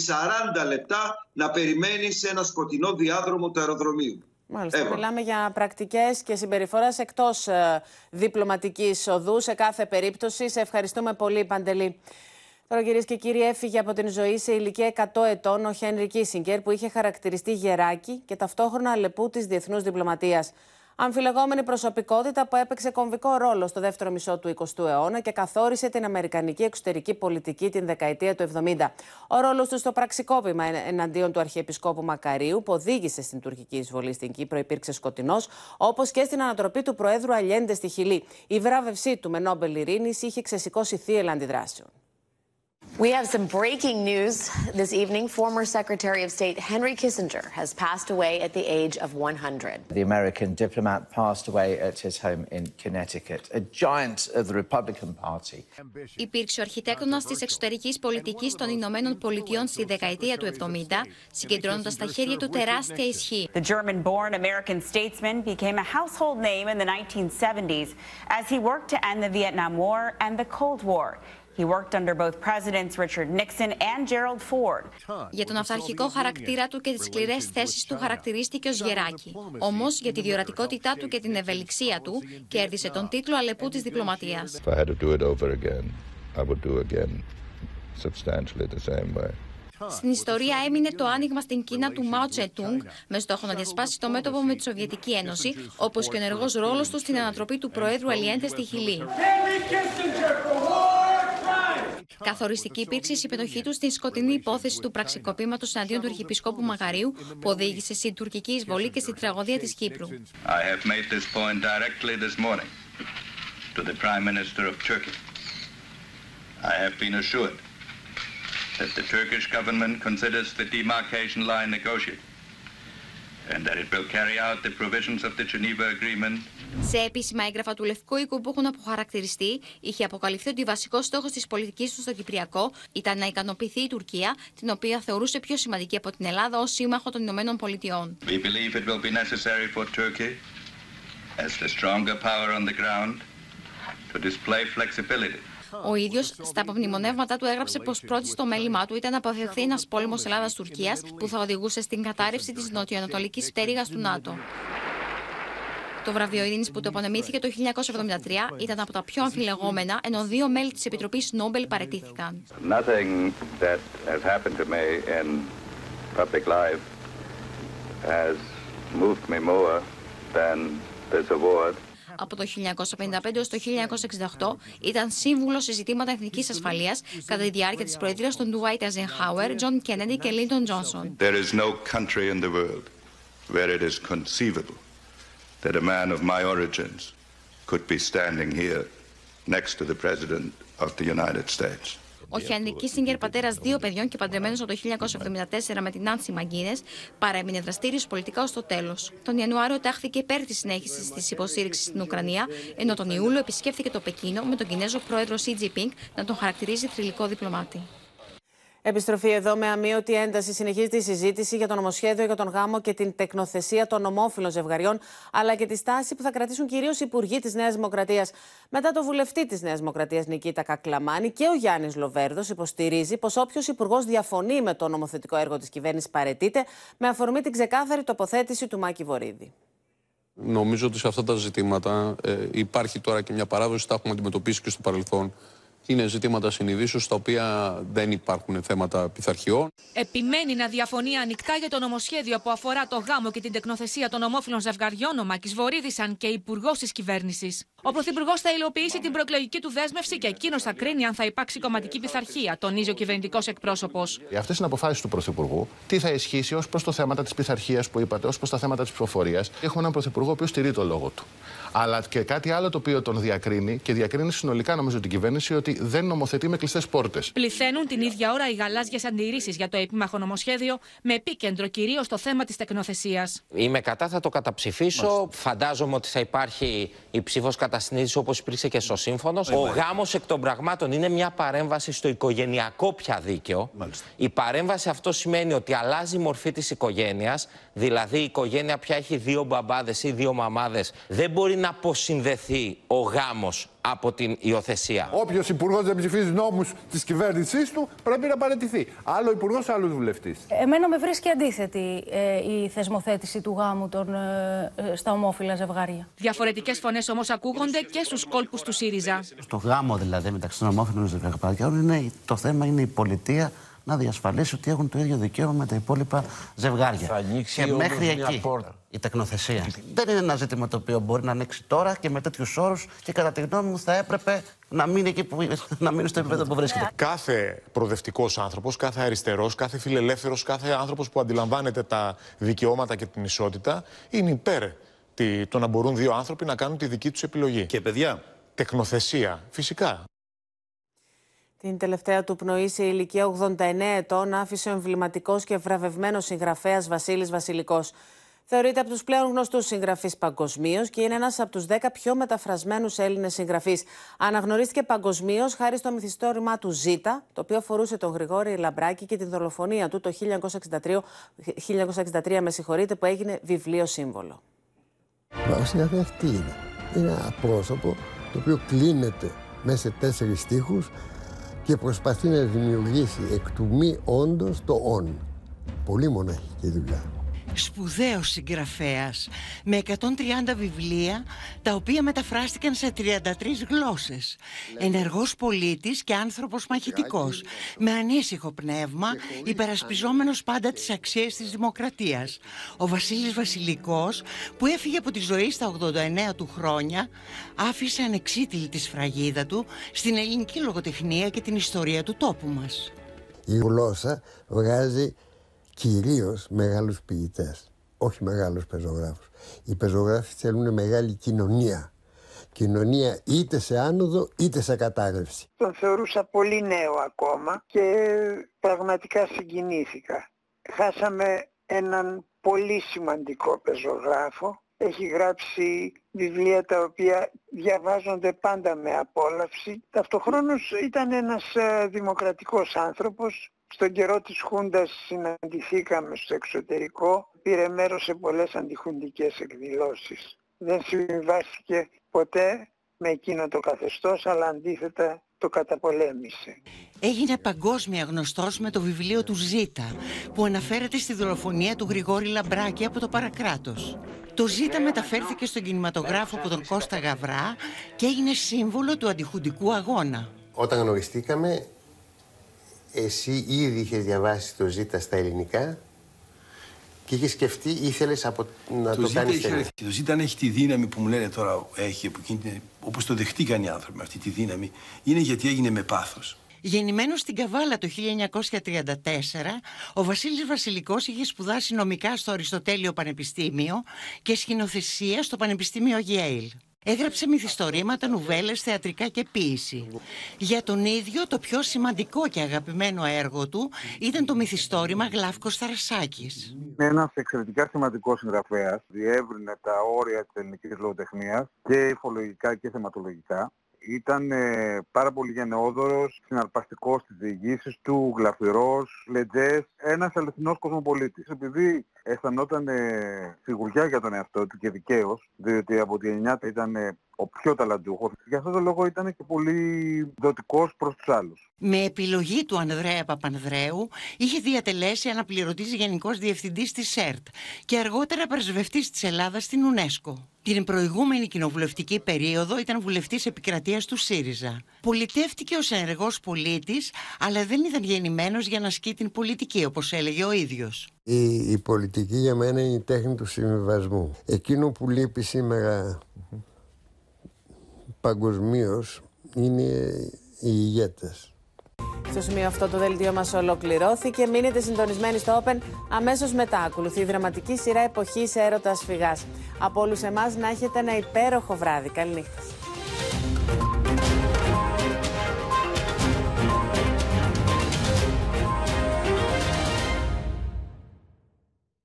40 λεπτά να περιμένει σε ένα σκοτεινό διάδρομο του αεροδρομίου. Μάλιστα, Εύα. μιλάμε για πρακτικές και συμπεριφοράς εκτός ε, διπλωματικής οδού σε κάθε περίπτωση. Σε ευχαριστούμε πολύ Παντελή. Τώρα, κυρίες και κύριοι, έφυγε από την ζωή σε ηλικία 100 ετών ο Χένρι Κίσιγκερ, που είχε χαρακτηριστεί γεράκι και ταυτόχρονα αλεπού της διεθνούς διπλωματίας. Αμφιλεγόμενη προσωπικότητα που έπαιξε κομβικό ρόλο στο δεύτερο μισό του 20ου αιώνα και καθόρισε την αμερικανική εξωτερική πολιτική την δεκαετία του 70. Ο ρόλος του στο πραξικόπημα εναντίον του Αρχιεπισκόπου Μακαρίου, που οδήγησε στην τουρκική εισβολή στην Κύπρο, υπήρξε σκοτεινός, όπως και στην ανατροπή του Προέδρου Αλιέντε στη Χιλή. Η βράβευσή του με Νόμπελ Ειρήνης είχε ξεσηκώσει θύελα αντιδράσεων. We have some breaking news this evening. Former Secretary of State Henry Kissinger has passed away at the age of 100. The American diplomat passed away at his home in Connecticut, a giant of the Republican Party. Υπήρξε ο αρχιτέκτονας της εξωτερικής πολιτικής των Ηνωμένων Πολιτειών στη δεκαετία του 70, συγκεντρώνοντας στα χέρια του τεράστια ισχύ. The German-born American statesman became a household name in the 1970s as he worked to end the Vietnam War and the Cold War. He worked under both presidents Richard Nixon and Gerald Ford. Για τον αυταρχικό χαρακτήρα του και τις σκληρές θέσεις του χαρακτηρίστηκε ως γεράκι. Όμως για τη διορατικότητά του και την ευελιξία του κέρδισε τον τίτλο Αλεπού της διπλωματίας. If I had to do it over again, I would do again substantially the same way. Στην ιστορία έμεινε το άνοιγμα στην Κίνα του Μάο Τσετούγκ με στόχο να διασπάσει το μέτωπο με τη Σοβιετική Ένωση, όπως και ο ενεργός ρόλος του στην ανατροπή του Προέδρου Αλιέντε στη Χιλή. Καθοριστική υπήρξε η συμμετοχή τους στην σκοτεινή υπόθεση του πραξικοπήματος εναντίον του Αρχιεπισκόπου Μαγαρίου, που οδήγησε στην τουρκική εισβολή και στην τραγωδία της Κύπρου. that the Turkish government considers the demarcation line negotiable and that it will carry out the provisions of the Geneva Agreement σε επίσημα έγγραφα του Λευκού Οίκου που έχουν αποχαρακτηριστεί, είχε αποκαλυφθεί ότι βασικός στόχος της πολιτικής του στο Κυπριακό ήταν να ικανοποιηθεί η Τουρκία, την οποία θεωρούσε πιο σημαντική από την Ελλάδα ως σύμμαχο των Ηνωμένων Πολιτειών. We believe it will be necessary for Turkey, as the stronger power on the ground, to display flexibility. Ο ίδιος στα απομνημονεύματα του έγραψε πως πρώτη στο μέλημά του ήταν να αποφευθεί ένας πόλεμος Ελλάδα-Τουρκία που θα οδηγούσε στην κατάρρευση της νοτιοανατολικής πτέρυγας του ΝΑΤΟ. Το βραβείο Ειρήνης που το απονεμήθηκε το 1973 ήταν από τα πιο αμφιλεγόμενα, ενώ δύο μέλη της Επιτροπής Νόμπελ παρετήθηκαν. Nothing that has happened to me in public life has moved me more than this award. Από το 1955 έως το 1968 ήταν σύμβουλο σε ζητήματα εθνικής ασφαλείας κατά τη διάρκεια της προεδρίας των Dwight Eisenhower, John Kennedy και Lyndon Johnson. There is no country in the world where it is conceivable that a man of my origins could be standing here next to the President of the United States. Ο Χένρι Κίσιγκερ, πατέρας δύο παιδιών και παντρεμένος από το 1974 με την Νάνση Μαγκίνες, παρέμεινε δραστήριος πολιτικά ως το τέλος. Τον Ιανουάριο τάχθηκε υπέρ της συνέχισης της υποστήριξης στην Ουκρανία, ενώ τον Ιούλιο επισκέφθηκε το Πεκίνο με τον Κινέζο πρόεδρο Σι Τζιπίνγκ να τον χαρακτηρίζει θρηλυκό διπλωμάτη. Επιστροφή εδώ με αμύωτη ένταση συνεχίζεται η συζήτηση για το νομοσχέδιο για τον γάμο και την τεκνοθεσία των ομόφυλων ζευγαριών, αλλά και τη στάση που θα κρατήσουν κυρίως οι υπουργοί της Νέας Δημοκρατίας. Μετά το βουλευτή της Νέας Δημοκρατίας Νικήτα Κακλαμάνη και ο Γιάννης Λοβέρδος υποστηρίζει πως όποιος υπουργός διαφωνεί με το νομοθετικό έργο της κυβέρνησης παρετείται, με αφορμή την ξεκάθαρη τοποθέτηση του Μάκη Βορύδη. Νομίζω ότι σε αυτά τα ζητήματα ε, υπάρχει τώρα και μια παράδοση, τα έχουμε αντιμετωπίσει και στο παρελθόν είναι ζητήματα συνειδήσεως στα οποία δεν υπάρχουν θέματα πειθαρχιών. Επιμένει να διαφωνεί ανοιχτά για το νομοσχέδιο που αφορά το γάμο και την τεκνοθεσία των ομόφυλων ζευγαριών ο Μάκης Βορύδης, αν και υπουργός της κυβέρνησης. Ο Πρωθυπουργός θα υλοποιήσει την προεκλογική του δέσμευση και εκείνος θα κρίνει αν θα υπάρξει κομματική πειθαρχία, τονίζει ο κυβερνητικός εκπρόσωπος. Αυτές είναι αποφάσεις του Πρωθυπουργού. Τι θα ισχύσει ως προς το θέματα της πειθαρχίας που είπατε, ως προς τα θέματα της ψηφοφορίας. Έχουμε έναν Πρωθυπουργό ο οποίος στηρεί το λόγο του. Αλλά και κάτι άλλο το οποίο τον διακρίνει και διακρίνει συνολικά νομίζω την κυβέρνηση ότι δεν νομοθετεί με κλειστές πόρτες. Πληθαίνουν την ίδια ώρα οι γαλάζιες αντιρρήσεις για το επίμαχο νομοσχέδιο, με επίκεντρο κυρίως το θέμα της τεκνοθεσίας. Είμαι κατά, θα το καταψηφίσω. Φαντάζομαι ότι θα υπάρχει η ψήφος κατά συνείδηση όπως υπήρξε και στο σύμφωνο. Ο γάμος εκ των πραγμάτων είναι μια παρέμβαση στο οικογενειακό πια δίκαιο. Η παρέμβαση αυτό σημαίνει ότι αλλάζει η μορφή της οικογένειας. Δηλαδή η οικογένεια πια έχει δύο μπαμπάδες ή δύο μαμάδες. Δεν μπορεί να αποσυνδεθεί ο γάμος από την υιοθεσία. Όποιος υπουργός δεν ψηφίζει νόμους της κυβέρνησής του πρέπει να παραιτηθεί. Άλλο υπουργός, άλλο βουλευτής. Εμένα με βρίσκει αντίθετη ε, η θεσμοθέτηση του γάμου των, ε, ε, στα ομόφυλα ζευγάρια. Διαφορετικές φωνές όμως ακούγονται και στους κόλπους του ΣΥΡΙΖΑ. Στο γάμο δηλαδή μεταξύ των ομόφυλων ζευγαριών είναι, το θέμα είναι η πολιτεία να διασφαλίσει ότι έχουν το ίδιο δικαίωμα με τα υπόλοιπα ζευγάρια. Θα ανοίξει και μέχρι εκεί πόρτα. η τεκνοθεσία. Δεν είναι ένα ζήτημα το οποίο μπορεί να ανοίξει τώρα και με τέτοιους όρους και κατά τη γνώμη μου θα έπρεπε να μείνει, εκεί που, να μείνει στο επίπεδο που βρίσκεται. Κάθε προοδευτικός άνθρωπος, κάθε αριστερός, κάθε φιλελεύθερος, κάθε άνθρωπος που αντιλαμβάνεται τα δικαιώματα και την ισότητα είναι υπέρ το να μπορούν δύο άνθρωποι να κάνουν τη δική τους επιλογή. Και παιδιά. Τεκνοθεσία, φυσικά. Την τελευταία του πνοή σε ηλικία 89 ετών άφησε ο εμβληματικός και βραβευμένος συγγραφέας Βασίλης Βασιλικός. Θεωρείται από τους πλέον γνωστούς συγγραφείς παγκοσμίως και είναι ένας από τους 10 πιο μεταφρασμένους Έλληνες συγγραφείς. Αναγνωρίστηκε παγκοσμίως χάρη στο μυθιστόρημά του Ζήτα, το οποίο αφορούσε τον Γρηγόρη Λαμπράκη και την δολοφονία του το 1963, 1963 με συγχωρείτε, που έγινε βιβλίο σύμβολο. Ο συγγραφέας τι είναι; Είναι ένα πρόσωπο το οποίο κλείνεται μέσα σε τέσσερις στίχους και προσπαθεί να δημιουργήσει εκ του μη όντως το όν. Πολύ μοναχική δουλειά σπουδαίος συγγραφέας με 130 βιβλία τα οποία μεταφράστηκαν σε 33 γλώσσες. Ενεργός πολίτης και άνθρωπος μαχητικός με ανήσυχο πνεύμα υπερασπιζόμενος πάντα τις αξίες της δημοκρατίας. Ο Βασίλης Βασιλικός που έφυγε από τη ζωή στα 89 του χρόνια άφησε ανεξίτηλη τη σφραγίδα του στην ελληνική λογοτεχνία και την ιστορία του τόπου μας. Η γλώσσα βγάζει κυρίως μεγάλους ποιητές, όχι μεγάλους πεζογράφους. Οι πεζογράφοι θέλουν μεγάλη κοινωνία. Κοινωνία είτε σε άνοδο είτε σε κατάρρευση. Τον θεωρούσα πολύ νέο ακόμα και πραγματικά συγκινήθηκα. Χάσαμε έναν πολύ σημαντικό πεζογράφο. Έχει γράψει βιβλία τα οποία διαβάζονται πάντα με απόλαυση. Ταυτοχρόνως ήταν ένας ε, δημοκρατικός άνθρωπος στον καιρό της Χούντας συναντηθήκαμε στο εξωτερικό, πήρε μέρος σε πολλές αντιχουντικές εκδηλώσεις. Δεν συμβιβάστηκε ποτέ με εκείνο το καθεστώς, αλλά αντίθετα το καταπολέμησε. Έγινε παγκόσμια γνωστός με το βιβλίο του Ζήτα, που αναφέρεται στη δολοφονία του Γρηγόρη Λαμπράκη από το παρακράτος. Το Ζήτα μεταφέρθηκε στον κινηματογράφο από τον Κώστα Γαβρά και έγινε σύμβολο του αντιχουντικού αγώνα. Όταν γνωριστήκαμε εσύ ήδη είχες διαβάσει το Ζήτα στα ελληνικά και είχες σκεφτεί, ήθελες από... να το, το κάνεις ταινία. Το Ζήτα αν έχει τη δύναμη που μου λένε τώρα έχει, όπως το δεχτήκαν οι άνθρωποι αυτή τη δύναμη, είναι γιατί έγινε με πάθος. Γεννημένος στην Καβάλα το 1934, ο Βασίλης Βασιλικός είχε σπουδάσει νομικά στο Αριστοτέλειο Πανεπιστήμιο και σκηνοθεσία στο Πανεπιστήμιο Γιέιλ. Έγραψε μυθιστορήματα, νουβέλες, θεατρικά και ποίηση. Για τον ίδιο το πιο σημαντικό και αγαπημένο έργο του ήταν το μυθιστόρημα Γλάφκος Θαρασάκης. Είναι ένας εξαιρετικά σημαντικός συγγραφέας. Διεύρυνε τα όρια της ελληνικής λογοτεχνίας και υφολογικά και θεματολογικά ήταν ε, πάρα πολύ γενναιόδωρος, συναρπαστικός στις διηγήσεις του, γλαφυρός, λετζές, ένας αληθινός κοσμοπολίτης. Επειδή αισθανόταν ε, σιγουριά για τον εαυτό του και δικαίως, διότι από τη γενιά ήταν ε, ο πιο ταλαντούχος. Γι' αυτό το λόγο ήταν και πολύ δοτικός προς τους άλλους. Με επιλογή του Ανδρέα Παπανδρέου είχε διατελέσει αναπληρωτής γενικός διευθυντής της ΣΕΡΤ και αργότερα πρεσβευτής της Ελλάδας στην UNESCO. Την προηγούμενη κοινοβουλευτική περίοδο ήταν βουλευτής επικρατείας του ΣΥΡΙΖΑ. Πολιτεύτηκε ως ενεργός πολίτης, αλλά δεν ήταν γεννημένος για να ασκεί την πολιτική, όπως έλεγε ο ίδιος. Η, η πολιτική για μένα είναι η τέχνη του συμβιβασμού. Εκείνο που λείπει σήμερα παγκοσμίως είναι οι ηγέτες. Στο σημείο αυτό το δελτίο μας ολοκληρώθηκε. Μείνετε συντονισμένοι στο Open. Αμέσως μετά ακολουθεί η δραματική σειρά εποχής έρωτας φυγάς. Από όλους εμάς να έχετε ένα υπέροχο βράδυ. Καληνύχτα.